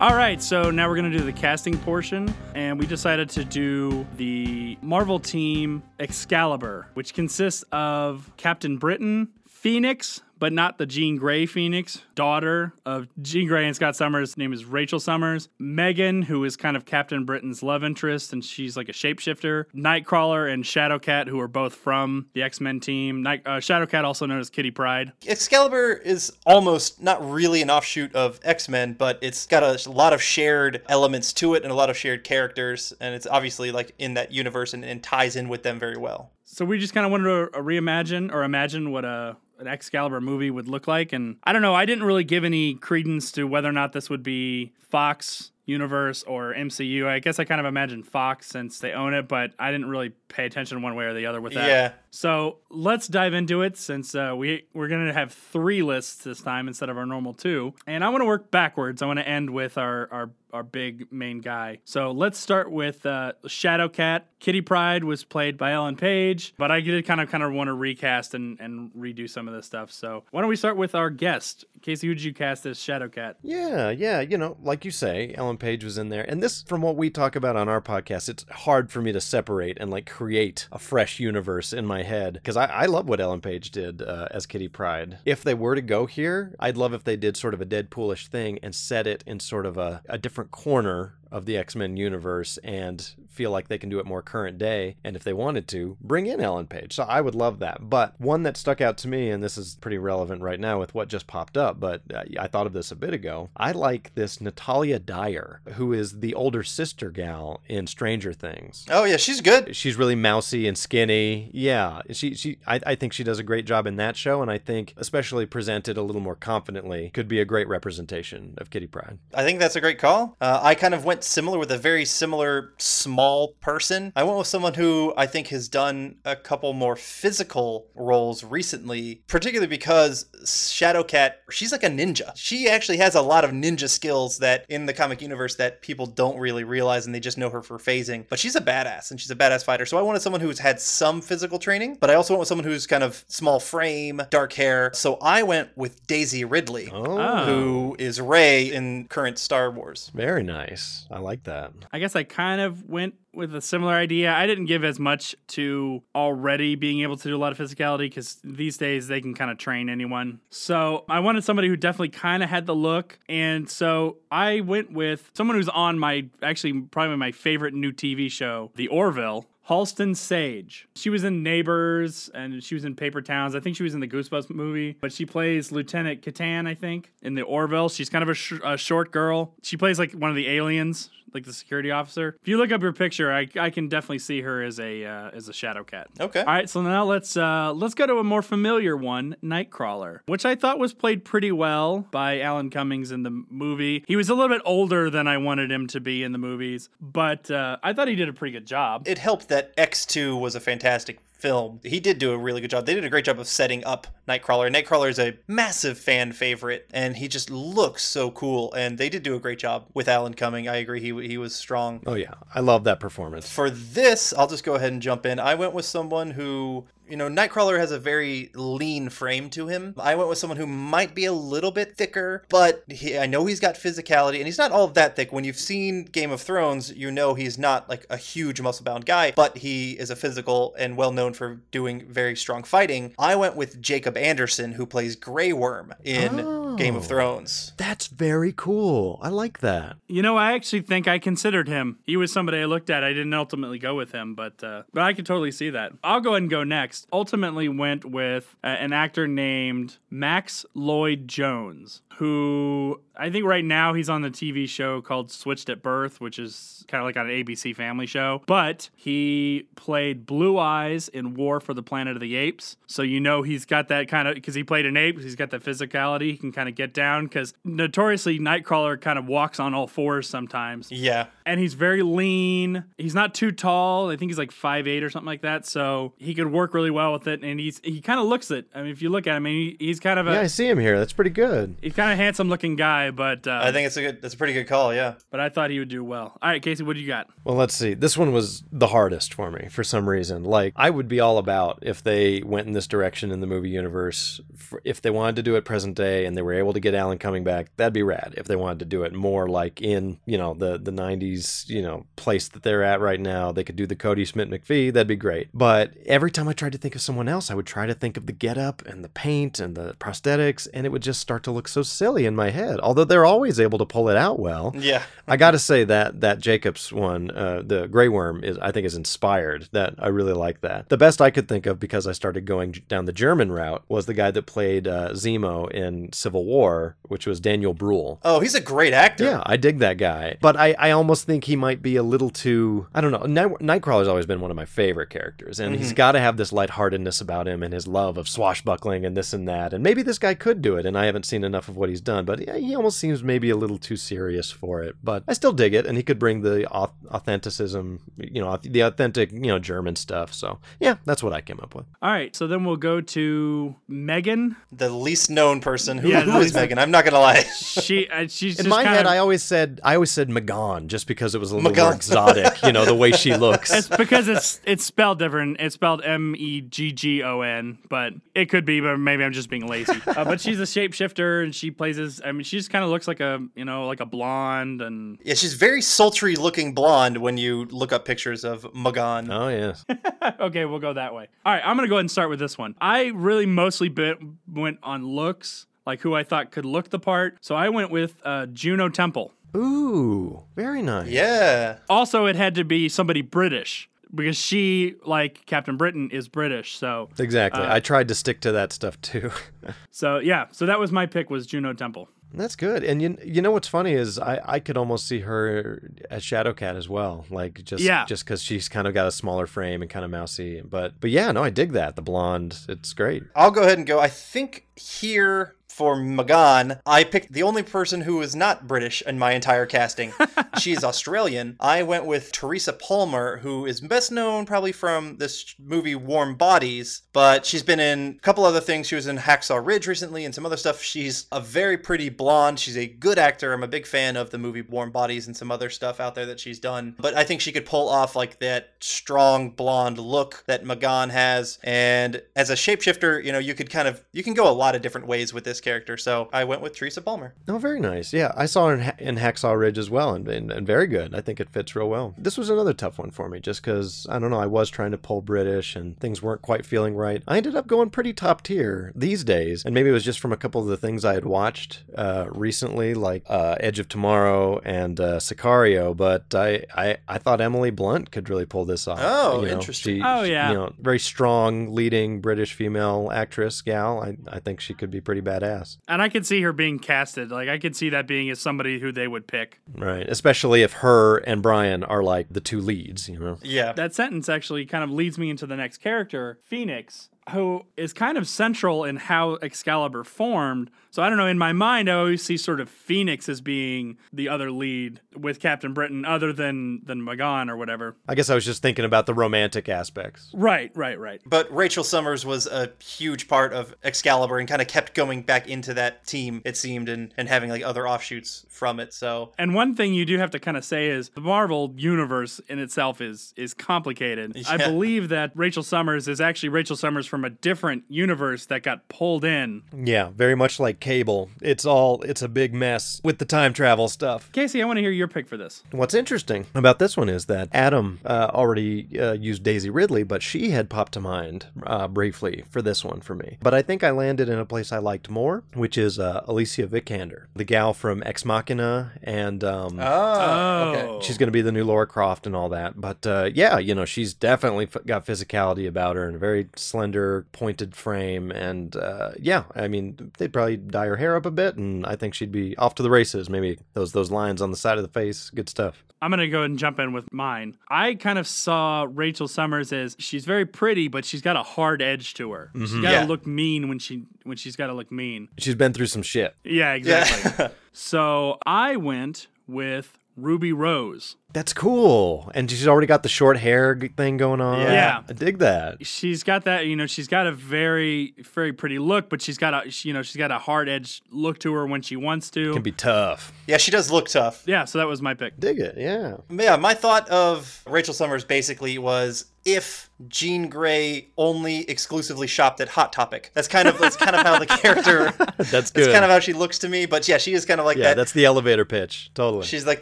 All right, so now we're going to do the casting portion, and we decided to do the Marvel team Excalibur, which consists of Captain Britain, Phoenix, but not the Jean Grey Phoenix, daughter of Jean Grey and Scott Summers. Name is Rachel Summers. Megan, who is kind of Captain Britain's love interest, and she's like a shapeshifter. Nightcrawler and Shadowcat, who are both from the X Men team. Night, uh, Shadowcat, also known as Kitty Pryde. Excalibur is almost not really an offshoot of X Men, but it's got a lot of shared elements to it and a lot of shared characters, and it's obviously like in that universe and, and ties in with them very well. So we just kind of wanted to uh, reimagine or imagine what a an Excalibur movie would look like, and I don't know. I didn't really give any credence to whether or not this would be Fox universe or MCU. I guess I kind of imagined Fox since they own it, but I didn't really pay attention one way or the other with that. Yeah, So let's dive into it since uh, we we're gonna have three lists this time instead of our normal two. And I want to work backwards. I want to end with our our our big main guy. So let's start with uh, Shadowcat. Kitty Pryde was played by Ellen Page, but I did kind of kind of want to recast and, and redo some of this stuff. So why don't we start with our guest, Casey? Who did you cast as Shadowcat? Yeah, yeah, you know, like you say, Ellen Page was in there. And this, from what we talk about on our podcast, it's hard for me to separate and like create a fresh universe in my head because I, I love what Ellen Page did uh, as Kitty Pryde. If they were to go here, I'd love if they did sort of a Deadpoolish thing and set it in sort of a, a different corner of the X Men universe and feel like they can do it more current day. And if they wanted to, bring in Ellen Page. So I would love that. But one that stuck out to me, and this is pretty relevant right now with what just popped up, but uh, I thought of this a bit ago. I like this Natalia Dyer, who is the older sister gal in Stranger Things. Oh yeah, she's good. She's really mousy and skinny. Yeah, she she. I, I think she does a great job in that show, and I think especially presented a little more confidently could be a great representation of Kitty Pryde. I think that's a great call. Uh, I kind of went similar with a very similar small person. I went with someone who I think has done a couple more physical roles recently, particularly because Shadowcat, she's like a ninja. She actually has a lot of ninja skills that in the comic universe that people don't really realize and they just know her for phasing. But she's a badass and she's a badass fighter. So I wanted someone who's had some physical training, but I also went with someone who's kind of small frame, dark hair. So I went with Daisy Ridley, Oh. who is Rey in current Star Wars. Very nice. I like that. I guess I kind of went with a similar idea. I didn't give as much to already being able to do a lot of physicality because these days they can kind of train anyone. So I wanted somebody who definitely kind of had the look. And so I went with someone who's on my, actually, probably my favorite new TV show, The Orville. Halston Sage. She was in Neighbors and she was in Paper Towns. I think she was in the Goosebumps movie, but she plays Lieutenant Kitan, I think, in the Orville. She's kind of a, sh- a short girl. She plays like one of the aliens, like the security officer. If you look up her picture, I, I can definitely see her as a uh, as a Shadow Cat. Okay. All right, so now let's uh, let's go to a more familiar one, Nightcrawler, which I thought was played pretty well by Alan Cummings in the movie. He was a little bit older than I wanted him to be in the movies, but uh, I thought he did a pretty good job. It helped that X2 was a fantastic film. He did do a really good job. They did a great job of setting up Nightcrawler. Nightcrawler is a massive fan favorite, and he just looks so cool. And they did do a great job with Alan Cumming. I agree. He he was strong. Oh yeah, I love that performance. For this, I'll just go ahead and jump in. I went with someone who you know, Nightcrawler has a very lean frame to him. I went with someone who might be a little bit thicker, but he, I know he's got physicality, and he's not all that thick. When you've seen Game of Thrones, you know he's not like a huge muscle bound guy, but he is a physical and well known for doing very strong fighting. I went with Jacob Anderson, who plays Grey Worm in oh. Game of Thrones. That's very cool. I like that. You know, I actually think I considered him. He was somebody I looked at. I didn't ultimately go with him, but uh, but I could totally see that. I'll go ahead and go next. Ultimately, went with uh, an actor named Max Lloyd Jones, who I think right now he's on the TV show called Switched at Birth, which is kind of like on an ABC Family show. But he played Blue Eyes in War for the Planet of the Apes, so you know he's got that kind of because he played an ape. He's got that physicality. He can kind of get down because notoriously Nightcrawler kind of walks on all fours sometimes. Yeah. And he's very lean. He's not too tall. I think he's like 5'8 or something like that. So he could work really well with it. And he's he kind of looks it. I mean, if you look at him, I mean, he, he's kind of a Yeah, I see him here. That's pretty good. he's kind of handsome looking guy, but uh, I think it's a good, that's a pretty good call. Yeah. but I thought he would do well. All right, Casey, what do you got? Well, let's see. This one was the hardest for me for some reason. Like, I would be all about if they went in this direction in the movie universe. If they wanted to do it present day and they were able to get Alan coming back, that'd be rad. If they wanted to do it more like in, you know, the, the 90s, you know, place that they're at right now, they could do the Kodi Smit-McPhee, that'd be great. But every time I tried to think of someone else, I would try to think of the getup and the paint and the prosthetics, and it would just start to look so silly in my head. Although they're always able to pull it out well. Yeah. I got to say that that Jacobs one, uh, the Grey Worm, is I think is inspired. That I really like that. The best I could think of because I started going down the German route was the guy that played uh, Zemo in Civil War, which was Daniel Bruhl. Oh, he's a great actor. Yeah, I dig that guy. But I, I almost think he might be a little too. I don't know. Night, Nightcrawler's always been one of my favorite characters. And he's Mhm. got to have this lightheartedness about him and his love of swashbuckling and this and that. And maybe this guy could do it. And I haven't seen enough of what he's done. But yeah, he almost seems maybe a little too serious for it. But I still dig it. And he could bring the auth- authenticism, you know, the authentic, you know, German stuff. So yeah, that's what I came up with. All right, so then we'll go to Megan. The least known person. Who, Yeah, who the is least- Megan? I'm not gonna lie. She, uh, she's In just my kind head, of, I always said I always said Magan just because it was a little more exotic, you know, the way she looks. It's because it's it's spelled different. It's spelled M E G G O N, but it could be, but maybe I'm just being lazy. Uh, but she's a shapeshifter, and she plays as. I mean, she just kind of looks like a you know like a blonde, and Yeah, she's very sultry looking blonde when you look up pictures of Magan. Oh yes. okay, we'll go that way. All right, I'm gonna go ahead and start with this one. I really mostly bit, went on looks, like who I thought could look the part. So I went with uh, Juno Temple. Ooh, very nice. Yeah. Also, it had to be somebody British because she, like Captain Britain, is British. So Exactly. uh, I tried to stick to that stuff too. so yeah, so that was my pick was Juno Temple. That's good. And you you know what's funny is I, I could almost see her as Shadowcat as well. Like just Yeah. just because she's kind of got a smaller frame and kind of mousy. But but yeah, no, I dig that. The blonde, it's great. I'll go ahead and go. I think here for Magan, I picked the only person who is not British in my entire casting. She's Australian. I went with Teresa Palmer, who is best known probably from this movie Warm Bodies, but she's been in a couple other things. She was in Hacksaw Ridge recently and some other stuff. She's a very pretty blonde. She's a good actor. I'm a big fan of the movie Warm Bodies and some other stuff out there that she's done. But I think she could pull off like that strong blonde look that Magan has. And as a shapeshifter, you know, you could kind of you can go a lot of different ways with this character. So I went with Teresa Palmer. Oh, very nice. Yeah, I saw her in, Ha- in Hacksaw Ridge as well, and, and, and very good. I think it fits real well. This was another tough one for me, just because I don't know. I was trying to pull British, and things weren't quite feeling right. I ended up going pretty top tier these days, and maybe it was just from a couple of the things I had watched uh, recently, like uh, Edge of Tomorrow and uh, Sicario. But I, I I thought Emily Blunt could really pull this off. Oh, You know, interesting. she- Oh, she- yeah. You know, very strong leading British female actress gal. I I think she could be pretty badass. And I could see her being casted. Like I could see that being as somebody who they would pick. Right. Especially if her and Brian are like the two leads, you know? Yeah. That sentence actually kind of leads me into the next character, Phoenix, who is kind of central in how Excalibur formed. So I don't know, in my mind I always see sort of Phoenix as being the other lead with Captain Britain other than than Magan or whatever. I guess I was just thinking about the romantic aspects. Right, right, right. But Rachel Summers was a huge part of Excalibur and kind of kept going back into that team, it seemed, and, and having like other offshoots from it. So And one thing you do have to kind of say is the Marvel universe in itself is is complicated. I believe that Rachel Summers is actually Rachel Summers from a different universe that got pulled in. Yeah, very much like Cable. It's all it's a big mess with the time travel stuff. Casey, I want to hear your pick for this. What's interesting about this one is that Adam uh, already uh, used Daisy Ridley, but she had popped to mind uh, briefly for this one for me. But I think I landed in a place I liked more, which is uh, Alicia Vikander, the gal from Ex Machina, and um, Oh, okay. she's going to be the new Lara Croft and all that. But uh, yeah, you know, she's definitely f- got physicality about her and a very slender, pointed frame. And uh, yeah, I mean, they'd probably dye her hair up a bit, and I think she'd be off to the races. Maybe those those lines on the side of the face, good stuff. I'm gonna go ahead and jump in with mine. I kind of saw Rachel Summers as she's very pretty, but she's got a hard edge to her. She's Mhm. got to Yeah. look mean when she when she's got to look mean. She's been through some shit. Yeah, exactly. so I went with Ruby Rose. That's cool. And she's already got the short hair g- thing going on. Yeah. I dig that. She's got that, you know, she's got a very, very pretty look, but she's got a, you know, she's got a hard edge look to her when she wants to. Can be tough. yeah, she does look tough. yeah, so that was my pick. Dig it. Yeah. Yeah, my thought of Rachel Summers basically was if Jean Grey only exclusively shopped at Hot Topic. That's kind of that's kind of how the character. That's good. That's kind of how she looks to me. But yeah, she is kind of like yeah, that. that's the elevator pitch. Totally. She's like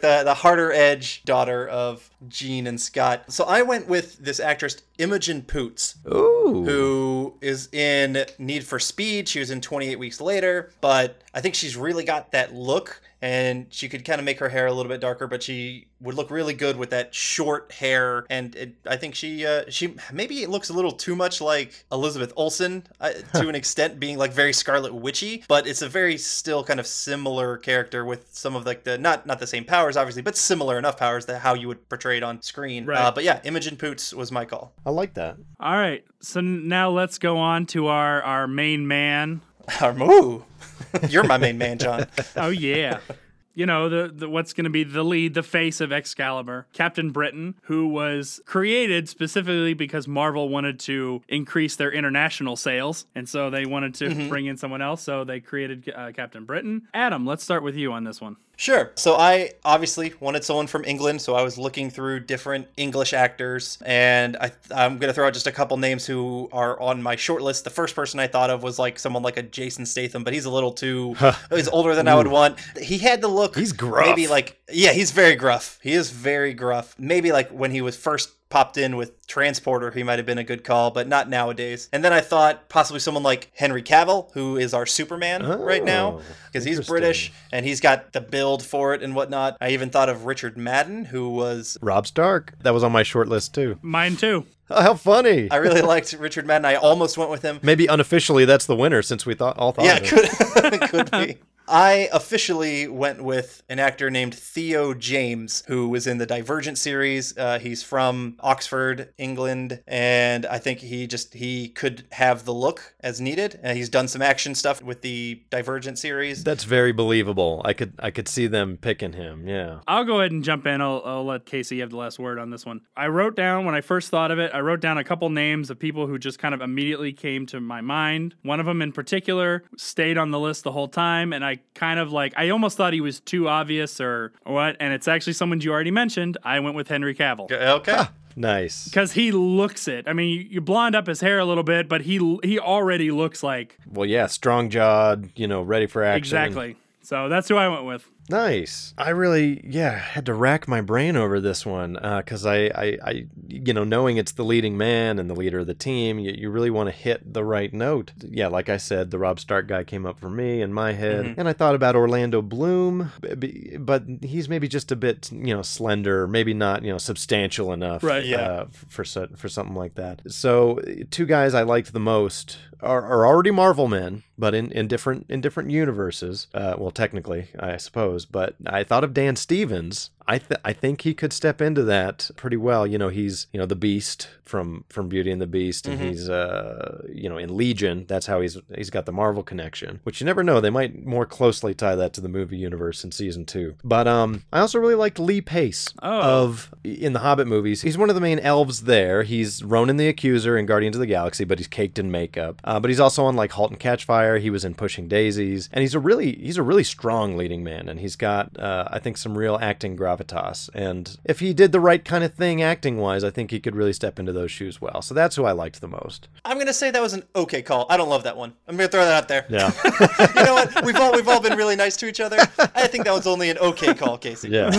the the harder edge daughter of Jean and Scott. So I went with this actress Imogen Poots, Ooh. who is in Need for Speed. She was in 28 Weeks Later, but I think she's really got that look and she could kind of make her hair a little bit darker, but she would look really good with that short hair. And it, I think she uh, she maybe it looks a little too much like Elizabeth Olsen uh, to an extent, being like very Scarlet Witchy, but it's a very still kind of similar character with some of like the not not the same powers obviously, but similar enough powers that how you would portray it on screen. Right. Uh, but yeah, Imogen Poots was my call. I like that. All right. So now let's go on to our our main man. Our moo. You're my main man, John. oh yeah. You know, the, the what's going to be the lead, the face of Excalibur, Captain Britain, who was created specifically because Marvel wanted to increase their international sales, and so they wanted to Mhm. bring in someone else. So they created uh, Captain Britain. Adam, let's start with you on this one. Sure. So I obviously wanted someone from England, so I was looking through different English actors, and I, I'm going to throw out just a couple names who are on my short list. The first person I thought of was like someone like a Jason Statham, but he's a little too. he's older than I would want. He had the look. He's gruff. Maybe like yeah, he's very gruff. He is very gruff. Maybe like when he was first popped in with Transporter, he might have been a good call, but not nowadays. And then I thought possibly someone like Henry Cavill, who is our Superman right now, Oh, because he's British and he's got the build for it and whatnot. I even thought of Richard Madden, who was. Rob Stark. That was on my short list too. Mine too. Oh, how funny. I really liked Richard Madden. I almost went with him. Maybe unofficially that's the winner since we thought all thought Yeah, of it. could could be. I officially went with an actor named Theo James, who was in the Divergent series. Uh, he's from Oxford, England, and I think he just he could have the look as needed. And he's done some action stuff with the Divergent series. That's very believable. I could I could see them picking him. Yeah. I'll go ahead and jump in. I'll, I'll let Casey have the last word on this one. I wrote down, when I first thought of it, I wrote down a couple names of people who just kind of immediately came to my mind. One of them in particular stayed on the list the whole time, and I kind of like, I almost thought he was too obvious or what, and it's actually someone you already mentioned. I went with Henry Cavill. Okay. Nice. Because he looks it. I mean, you, you blonde up his hair a little bit, but he he already looks like Well, yeah, strong jawed, you know, ready for action. exactly. So that's who I went with. Nice. I really, yeah, had to rack my brain over this one because I, I, I, you know, knowing it's the leading man and the leader of the team, you, you really want to hit the right note. Yeah, like I said, the Rob Stark guy came up for me in my head, Mhm. and I thought about Orlando Bloom, but he's maybe just a bit, you know, slender, maybe not, you know, substantial enough, Right. Yeah. uh, for for something like that. So, two guys I liked the most are, are already Marvel men, but in, in different in different universes. Uh, well, technically, I suppose. But I thought of Dan Stevens. I th- I think he could step into that pretty well. You know, he's you know the Beast from from Beauty and the Beast, and Mhm. he's uh you know in Legion. That's how he's he's got the Marvel connection. Which you never know. They might more closely tie that to the movie universe in season two. But um, I also really liked Lee Pace Oh. of in the Hobbit movies. He's one of the main elves there. He's Ronan the Accuser in Guardians of the Galaxy, but he's caked in makeup. Uh, but he's also on like *Halt and Catch Fire*. He was in *Pushing Daisies*, and he's a really he's a really strong leading man, and he's got uh, I think some real acting gravitas. And if he did the right kind of thing acting wise, I think he could really step into those shoes well. So that's who I liked the most. I'm gonna say that was an okay call. I don't love that one. I'm gonna throw that out there. Yeah. you know what? We've all we've all been really nice to each other. I think that was only an okay call, Casey. Yeah.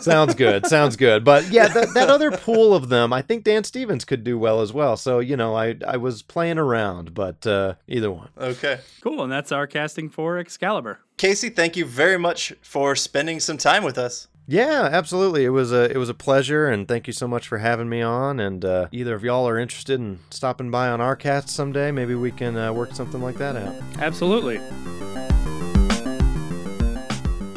sounds good. Sounds good. But yeah, that, that other pool of them, I think Dan Stevens could do well as well. So, you know, I I was playing around, but uh, either one. Okay. Cool, and that's our casting for Excalibur. Casey, thank you very much for spending some time with us. Yeah, absolutely. It was a it was a pleasure, and thank you so much for having me on. And uh, either of y'all are interested in stopping by on our cast someday, maybe we can uh, work something like that out. Absolutely.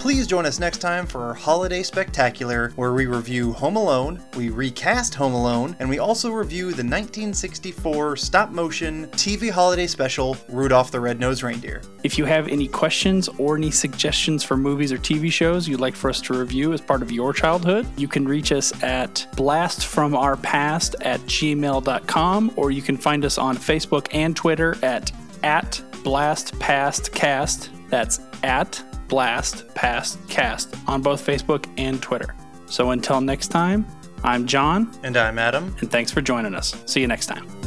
Please join us next time for our holiday spectacular, where we review Home Alone, we recast Home Alone, and we also review the 1964 stop motion TV holiday special, Rudolph the Red-Nosed Reindeer. If you have any questions or any suggestions for movies or TV shows you'd like for us to review as part of your childhood, you can reach us at blastfromourpast at gmail.com or you can find us on Facebook and Twitter at, at blastpastcast. That's at Blast Past Cast on both Facebook and Twitter. So until next time, I'm John. And I'm Adam. And thanks for joining us. See you next time.